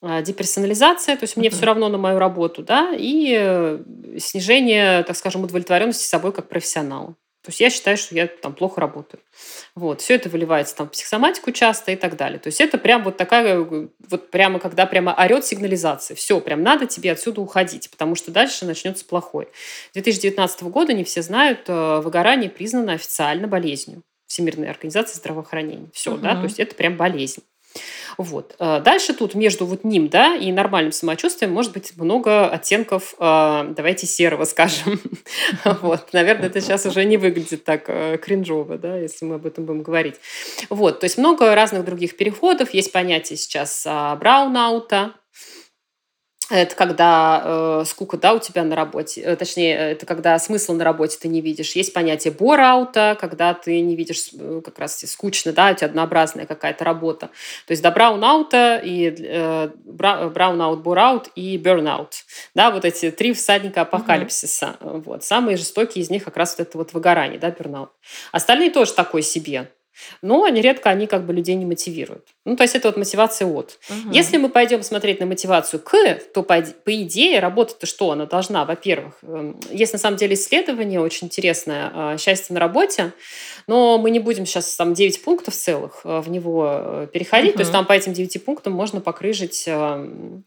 деперсонализация, то есть мне все равно на мою работу, да, и снижение, так скажем, удовлетворенности собой как профессионала. То есть я считаю, что я там плохо работаю. Вот. Все это выливается там в психосоматику часто и так далее. То есть это прям вот такая, вот прямо когда прямо орет сигнализация. Все, прям надо тебе отсюда уходить, потому что дальше начнется плохое. 2019 года, не все знают, э, выгорание признано официально болезнью. Всемирной организации здравоохранения. Все, угу. да, то есть это прям болезнь. Вот. Э, дальше тут между вот ним да, и нормальным самочувствием может быть много оттенков, э, давайте, серого, скажем. Вот. Наверное, это сейчас уже не выглядит так э, кринжово, да, если мы об этом будем говорить. Вот. То есть много разных других переходов. Есть понятие сейчас а, браунаута, это когда э, скука, да, у тебя на работе, э, точнее, это когда смысла на работе ты не видишь. Есть понятие бораута, когда ты не видишь э, как раз скучно, да, у тебя однообразная какая-то работа. То есть до браунаута и э, браунаут, бораут и бернаут, да, вот эти три всадника апокалипсиса. Mm-hmm. Вот. Самые жестокие из них как раз вот это вот выгорание, да, бернаут. Остальные тоже такой себе но нередко они как бы людей не мотивируют. Ну, то есть это вот мотивация от. Угу. Если мы пойдем смотреть на мотивацию к, то по, по идее работа-то что? Она должна, во-первых, эм, есть на самом деле исследование очень интересное а, «Счастье на работе», но мы не будем сейчас там 9 пунктов целых э, в него э, переходить, угу. то есть там по этим 9 пунктам можно покрыжить эм,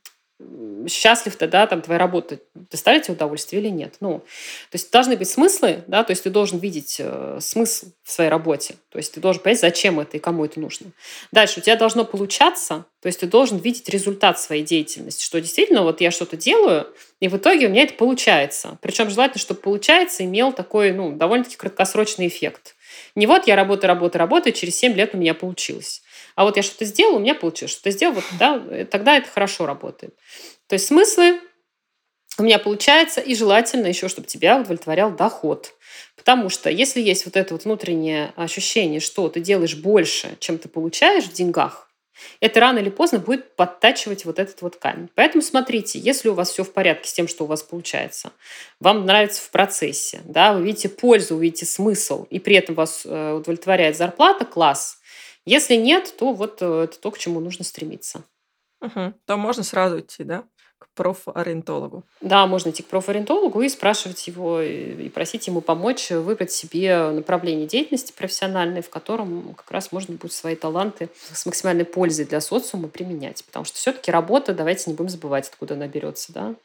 счастлив ты, да, там твоя работа доставляет тебе удовольствие или нет. Ну, то есть должны быть смыслы, да, то есть ты должен видеть э, смысл в своей работе, то есть ты должен понять, зачем это и кому это нужно. Дальше у тебя должно получаться, то есть ты должен видеть результат своей деятельности, что действительно вот я что-то делаю, и в итоге у меня это получается. Причем желательно, чтобы получается имел такой, ну, довольно-таки краткосрочный эффект. Не вот я работаю, работаю, работаю, через 7 лет у меня получилось. А вот я что-то сделал, у меня получилось. Что-то сделал, вот, да, тогда это хорошо работает. То есть смыслы у меня получается, и желательно еще, чтобы тебя удовлетворял доход. Потому что если есть вот это вот внутреннее ощущение, что ты делаешь больше, чем ты получаешь в деньгах, это рано или поздно будет подтачивать вот этот вот камень. Поэтому смотрите, если у вас все в порядке с тем, что у вас получается, вам нравится в процессе, да, вы видите пользу, увидите смысл, и при этом вас э, удовлетворяет зарплата, класс. Если нет, то вот э, это то, к чему нужно стремиться. Угу. То можно сразу идти, да? К профориентологу. Да, можно идти к профориентологу и спрашивать его, и просить ему помочь выбрать себе направление деятельности профессиональной, в котором как раз можно будет свои таланты с максимальной пользой для социума применять. Потому что все-таки работа, давайте не будем забывать, откуда она берется. Да?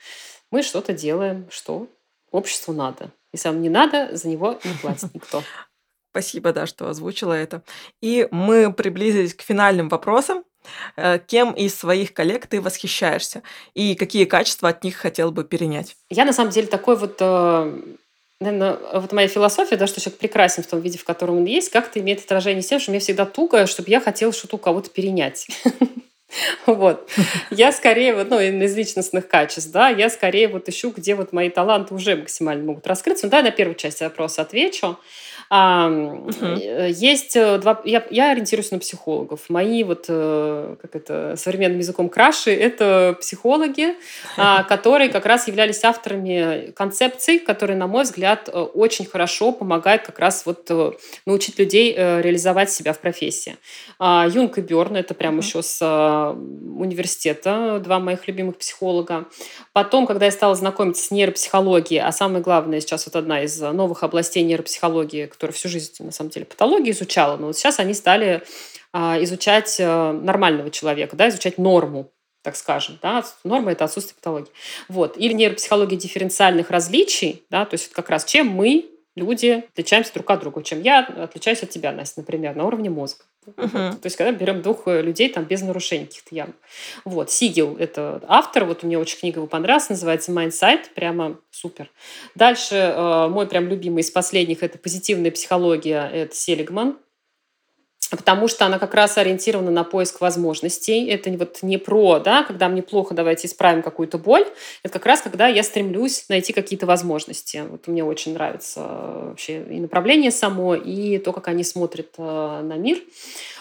Мы что-то делаем, что обществу надо. Если вам не надо, за него не платит никто. Спасибо, да, что озвучила это. И мы приблизились к финальным вопросам. Э, кем из своих коллег ты восхищаешься и какие качества от них хотел бы перенять? Я на самом деле такой вот э, Наверное, вот моя философия, да, что человек прекрасен в том виде, в котором он есть, как-то имеет отражение с тем, что мне всегда туго, чтобы я хотела что-то у кого-то перенять. Вот. Я скорее, вот, ну, из личностных качеств, да, я скорее вот ищу, где вот мои таланты уже максимально могут раскрыться. Ну, да, на первую часть вопроса отвечу. А, угу. Есть э, два... Я, я ориентируюсь на психологов. Мои вот, э, как это, современным языком краши, это психологи, а, которые как раз являлись авторами концепций, которые, на мой взгляд, очень хорошо помогают как раз вот научить людей реализовать себя в профессии. А, Юнг и Бёрн, это прямо еще с университета, два моих любимых психолога. Потом, когда я стала знакомиться с нейропсихологией, а самое главное сейчас вот одна из новых областей нейропсихологии, которая всю жизнь, на самом деле, патологию изучала, но вот сейчас они стали а, изучать э, нормального человека, да, изучать норму, так скажем. Да? Норма – это отсутствие патологии. Вот. Или нейропсихология дифференциальных различий, да, то есть как раз чем мы, люди, отличаемся друг от друга, чем я отличаюсь от тебя, Настя, например, на уровне мозга. Uh-huh. Вот. То есть, когда берем двух э, людей там без нарушений каких-то явных. Вот. Сигел – это автор. Вот у меня очень книга его понравилась, называется «Mindsight». Прямо супер. Дальше э, мой прям любимый из последних – это позитивная психология. Это Селигман потому что она как раз ориентирована на поиск возможностей. Это вот не про, да, когда мне плохо, давайте исправим какую-то боль. Это как раз когда я стремлюсь найти какие-то возможности. Вот мне очень нравится э, вообще и направление само, и то, как они смотрят э, на мир.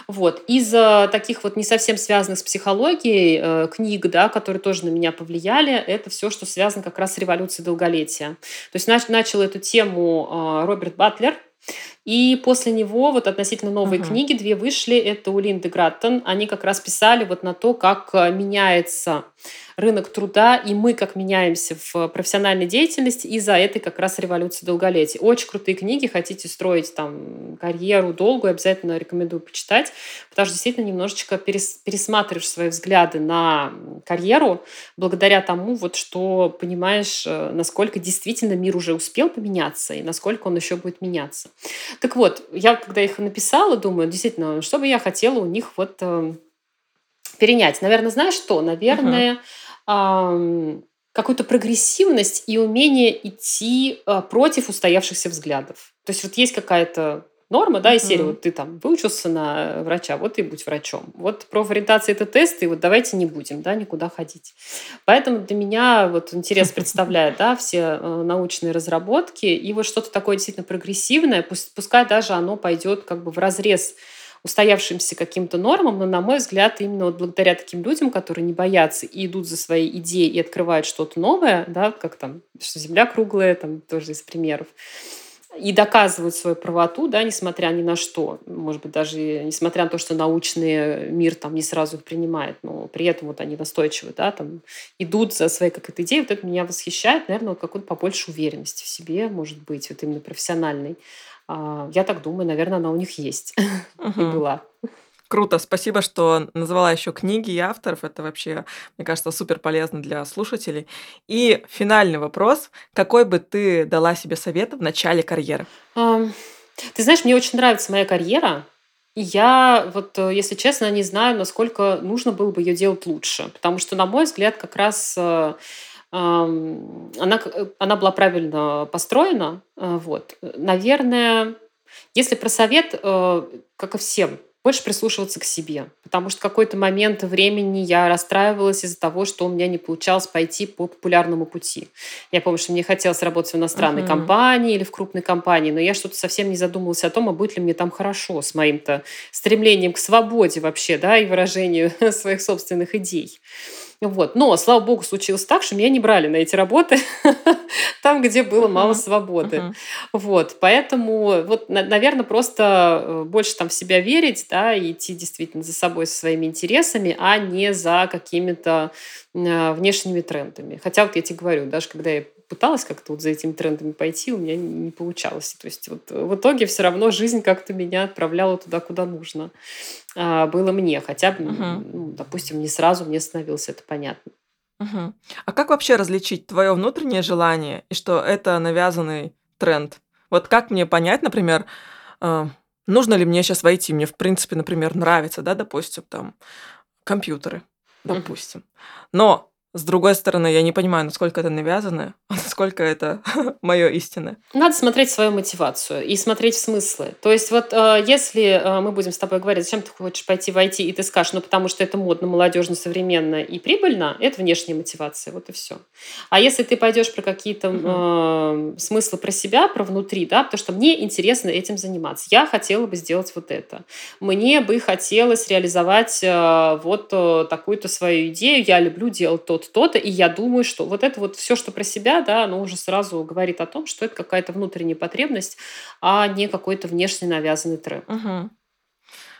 Вот. Из таких вот не совсем связанных с психологией э, книг, да, которые тоже на меня повлияли, это все, что связано как раз с революцией долголетия. То есть нач- начал эту тему Роберт Батлер, и после него вот относительно новые uh-huh. книги, две вышли, это у Линды Граттон. Они как раз писали вот на то, как э, меняется рынок труда, и мы как меняемся в профессиональной деятельности из-за этой как раз революции долголетия. Очень крутые книги, хотите строить там карьеру долгую, обязательно рекомендую почитать, потому что действительно немножечко перес, пересматриваешь свои взгляды на карьеру благодаря тому, вот что понимаешь, э, насколько действительно мир уже успел поменяться и насколько он еще будет меняться. Так вот, я когда их написала, думаю, действительно, что бы я хотела у них вот э, перенять. Наверное, знаешь что? Наверное, uh-huh какую-то прогрессивность и умение идти а, против устоявшихся взглядов. То есть вот есть какая-то норма, да, и серия, вот ты там выучился на врача, вот и будь врачом. Вот профориентация – это тест, и вот давайте не будем, да, никуда ходить. Поэтому для меня вот интерес представляет, да, все э, научные разработки, и вот что-то такое действительно прогрессивное, пускай даже оно пойдет как бы в разрез устоявшимся каким-то нормам, но, на мой взгляд, именно вот благодаря таким людям, которые не боятся и идут за своей идеей и открывают что-то новое, да, как там, что Земля круглая, там тоже из примеров, и доказывают свою правоту, да, несмотря ни на что. Может быть, даже несмотря на то, что научный мир там не сразу их принимает, но при этом вот они настойчивы, да, там идут за своей какой-то идеей. Вот это меня восхищает, наверное, вот какой-то побольше уверенности в себе, может быть, вот именно профессиональной. А, я так думаю, наверное, она у них есть и была. Круто, спасибо, что назвала еще книги и авторов. Это вообще, мне кажется, супер полезно для слушателей. И финальный вопрос. Какой бы ты дала себе совет в начале карьеры? Ты знаешь, мне очень нравится моя карьера. И я, вот, э, если честно, не знаю, насколько нужно было бы ее делать лучше. Потому что, на мой взгляд, как раз э, она, э, она была правильно построена. Э, Вот. Наверное, если про совет, э, как и всем, больше прислушиваться к себе. Потому что какой-то момент времени я расстраивалась из-за того, что у меня не получалось пойти по популярному пути. Я помню, что мне хотелось работать в иностранной Мгм. компании или в крупной компании, но я что-то совсем не задумывалась о том, а будет ли мне там хорошо с моим-то стремлением к свободе вообще, да, и выражению своих собственных идей. Вот. Но, слава богу, случилось так, что меня не брали на эти работы там, где было мало свободы. Вот, поэтому, вот, наверное, просто э, больше там в себя верить, да, и идти действительно за собой, со своими интересами, а не за какими-то э, внешними трендами. Хотя вот я тебе говорю, даже когда я пыталась как-то вот за этими трендами пойти, у меня не получалось. То есть вот в итоге все равно жизнь как-то меня отправляла туда, куда нужно а, было мне. Хотя, бы, Мгм. ну, допустим, не сразу мне становилось это понятно. Мгм. А как вообще различить твое внутреннее желание и что это навязанный тренд? Вот как мне понять, например, э, нужно ли мне сейчас войти? Мне, в принципе, например, нравится, да, допустим, там компьютеры, допустим. Но, с другой стороны, я не понимаю, насколько это навязанное, а насколько это мое истинное. Надо смотреть свою мотивацию и смотреть смыслы. То есть вот э, если э, мы будем с тобой говорить, зачем ты хочешь пойти в IT, и ты скажешь, ну потому что это модно, молодежно, современно и прибыльно, это внешняя мотивация, вот и все. А если ты пойдешь про какие-то э, смыслы про себя, про внутри, да, потому что мне интересно этим заниматься, я хотела бы сделать вот это, мне бы хотелось реализовать э, вот э, такую-то свою идею, я люблю делать то-то, то-то, и я думаю, что вот это вот все, что про себя, да, оно уже сразу говорит о том, что это какая-то внутренняя потребность, а не какой-то внешне навязанный тренд. Мгм.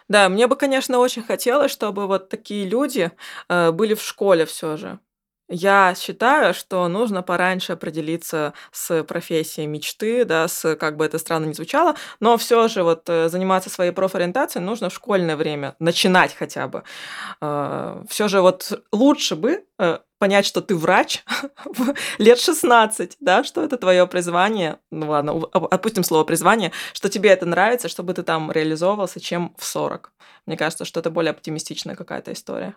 Да, мне бы, конечно, очень хотелось, чтобы вот такие люди э, были в школе все же. Я считаю, что нужно пораньше определиться с профессией мечты, да, с как бы это странно ни звучало, но все же вот э, заниматься своей профориентацией нужно в школьное время, начинать хотя бы. Все же вот лучше бы э, понять, что ты врач лет 16, да, что это твое призвание, ну ладно, опустим слово призвание, что тебе это нравится, чтобы ты там реализовывался, чем в 40. Мне кажется, что это более оптимистичная какая-то история.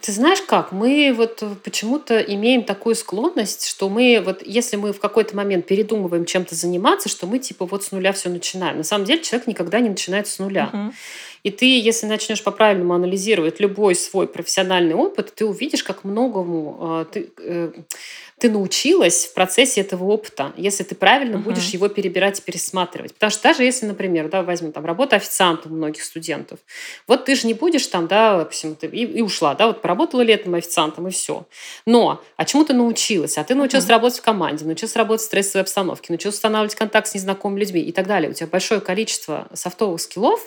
Ты знаешь как, мы вот почему-то имеем такую склонность, что мы вот если мы в какой-то момент передумываем чем-то заниматься, что мы типа вот с нуля все начинаем. На самом деле человек никогда не начинает с нуля. Мгм. И ты, если начнешь по-правильному анализировать любой свой профессиональный опыт, ты увидишь, как многому э, ты, э, ты научилась в процессе этого опыта, если ты правильно будешь Мгм. его перебирать и пересматривать. Потому что даже если, например, да, возьмем там работу официантом у многих студентов, вот ты же не будешь там, да, допустим, ты и, и ушла, да, вот поработала летом официантом и все. Но, а чему ты научилась? А ты научилась Мгм. работать в команде, научилась работать в стрессовой обстановке, научилась устанавливать контакт с незнакомыми людьми и так далее. У тебя большое количество софтовых скиллов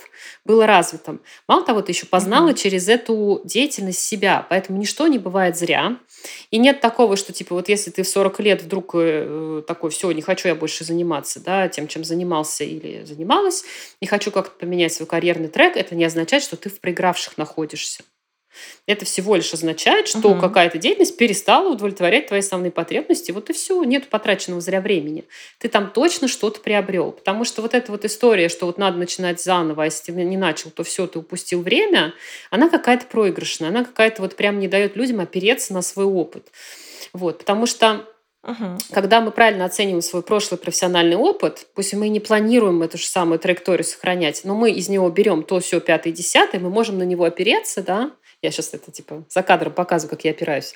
было развитым. Мало того, ты еще познала Мгм. через эту деятельность себя. Поэтому ничто не бывает зря. И нет такого, что типа вот если ты в 40 лет вдруг э, такой, все, не хочу я больше заниматься да, тем, чем занимался или занималась, не хочу как-то поменять свой карьерный трек, это не означает, что ты в проигравших находишься. Это всего лишь означает, что Мгм. какая-то деятельность перестала удовлетворять твои основные потребности. Вот и все, нет потраченного зря времени. Ты там точно что-то приобрел. Потому что вот эта вот история, что вот надо начинать заново, а если ты не начал, то все, ты упустил время, она какая-то проигрышная, она какая-то вот прям не дает людям опереться на свой опыт. Вот, потому что Мгм. когда мы правильно оцениваем свой прошлый профессиональный опыт, пусть мы и не планируем эту же самую траекторию сохранять, но мы из него берем то, все, пятое, десятое, мы можем на него опереться, да, я сейчас это типа за кадром показываю, как я опираюсь.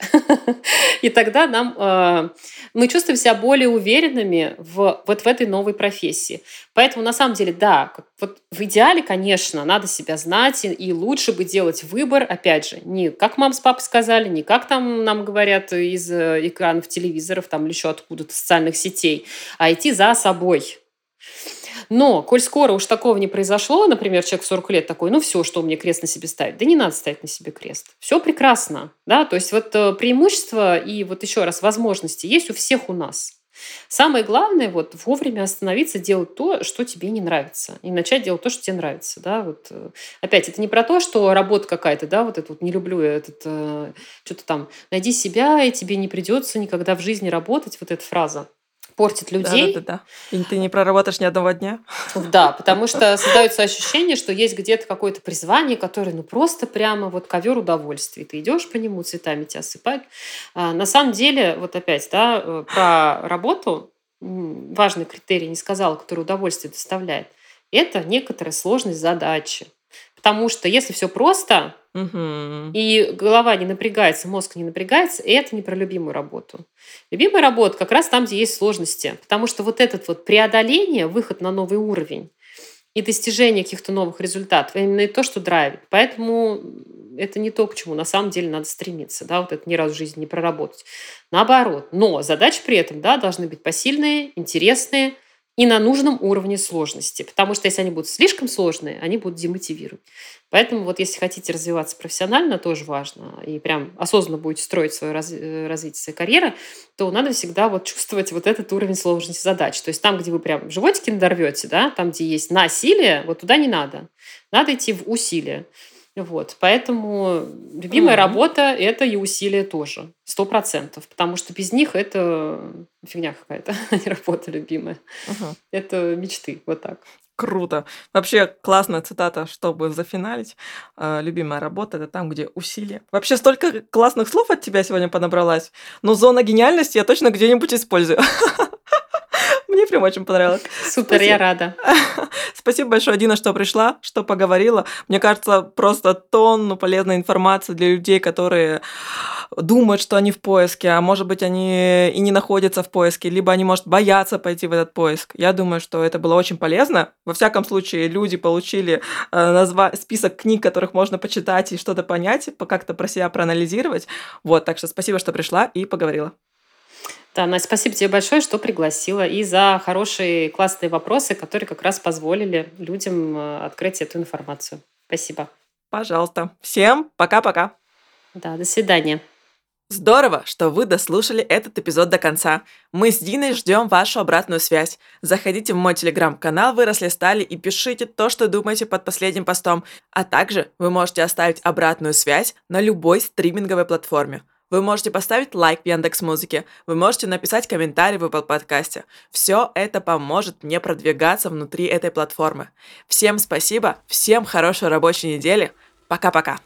И тогда нам э, мы чувствуем себя более уверенными в, вот в этой новой профессии. Поэтому на самом деле, да, вот в идеале, конечно, надо себя знать, и, и лучше бы делать выбор, опять же, не как мам с папой сказали, не как там нам говорят из э, экранов телевизоров там или еще откуда-то социальных сетей, а идти за собой. Но, коль скоро уж такого не произошло, например, человек в 40 лет такой, ну все, что мне крест на себе ставить, да не надо ставить на себе крест. Все прекрасно, да, то есть вот э, преимущества и вот еще раз возможности есть у всех у нас. Самое главное вот вовремя остановиться, делать то, что тебе не нравится, и начать делать то, что тебе нравится, да, вот. Э, опять, это не про то, что работа какая-то, да, вот это вот не люблю я этот, э, что-то там, найди себя, и тебе не придется никогда в жизни работать, вот эта фраза портит людей. Да, да, да. И ты не проработаешь ни одного дня. Да, потому что создается ощущение, что есть где-то какое-то призвание, которое ну просто прямо вот ковер удовольствия. Ты идешь по нему, цветами тебя осыпают. А, на самом деле, вот опять, да, э, про работу важный критерий не сказала, который удовольствие доставляет. Это некоторая сложность задачи. Потому что если все просто, Угу. И голова не напрягается, мозг не напрягается, и это не про любимую работу. Любимая работа как раз там, где есть сложности. Потому что вот этот вот преодоление, выход на новый уровень и достижение каких-то новых результатов, именно и то, что драйвит. Поэтому это не то, к чему на самом деле надо стремиться. Да, вот это ни разу в жизни не проработать. Наоборот. Но задачи при этом да, должны быть посильные, интересные, и на нужном уровне сложности. Потому что если они будут слишком сложные, они будут демотивировать. Поэтому вот если хотите развиваться профессионально, тоже важно, и прям осознанно будете строить свое раз, э, развитие своей карьеры, то надо всегда вот чувствовать вот этот уровень сложности задач. То есть там, где вы прям животики надорвете, да, там, где есть насилие, вот туда не надо. Надо идти в усилие. Вот, поэтому любимая mm-hmm. работа – это и усилия тоже, сто процентов, потому что без них это фигня какая-то, а не работа любимая. Uh-huh. Это мечты, вот так. Круто. Вообще классная цитата, чтобы зафиналить. Э, любимая работа – это там, где усилия. Вообще столько классных слов от тебя сегодня подобралась. Но зона гениальности я точно где-нибудь использую. Мне прям очень понравилось. Супер, Спасибо. я рада. Спасибо большое, Дина, что пришла, что поговорила. Мне кажется, просто тонну полезной информации для людей, которые думают, что они в поиске, а может быть, они и не находятся в поиске, либо они, может, боятся пойти в этот поиск. Я думаю, что это было очень полезно. Во всяком случае, люди получили э, назва- список книг, которых можно почитать и что-то понять, как-то про себя проанализировать. Вот, так что спасибо, что пришла и поговорила. Да, Настя, спасибо тебе большое, что пригласила, и за хорошие, классные вопросы, которые как раз позволили людям э, открыть эту информацию. Спасибо. Пожалуйста. Всем пока-пока. Да, до свидания. Здорово, что вы дослушали этот эпизод до конца. Мы с Диной ждем вашу обратную связь. Заходите в мой телеграм-канал «Выросли стали» и пишите то, что думаете под последним постом. А также вы можете оставить обратную связь на любой стриминговой платформе. Вы можете поставить лайк в Яндекс Музыке, вы можете написать комментарий в Apple подкасте. Все это поможет мне продвигаться внутри этой платформы. Всем спасибо, всем хорошей рабочей недели. Пока-пока.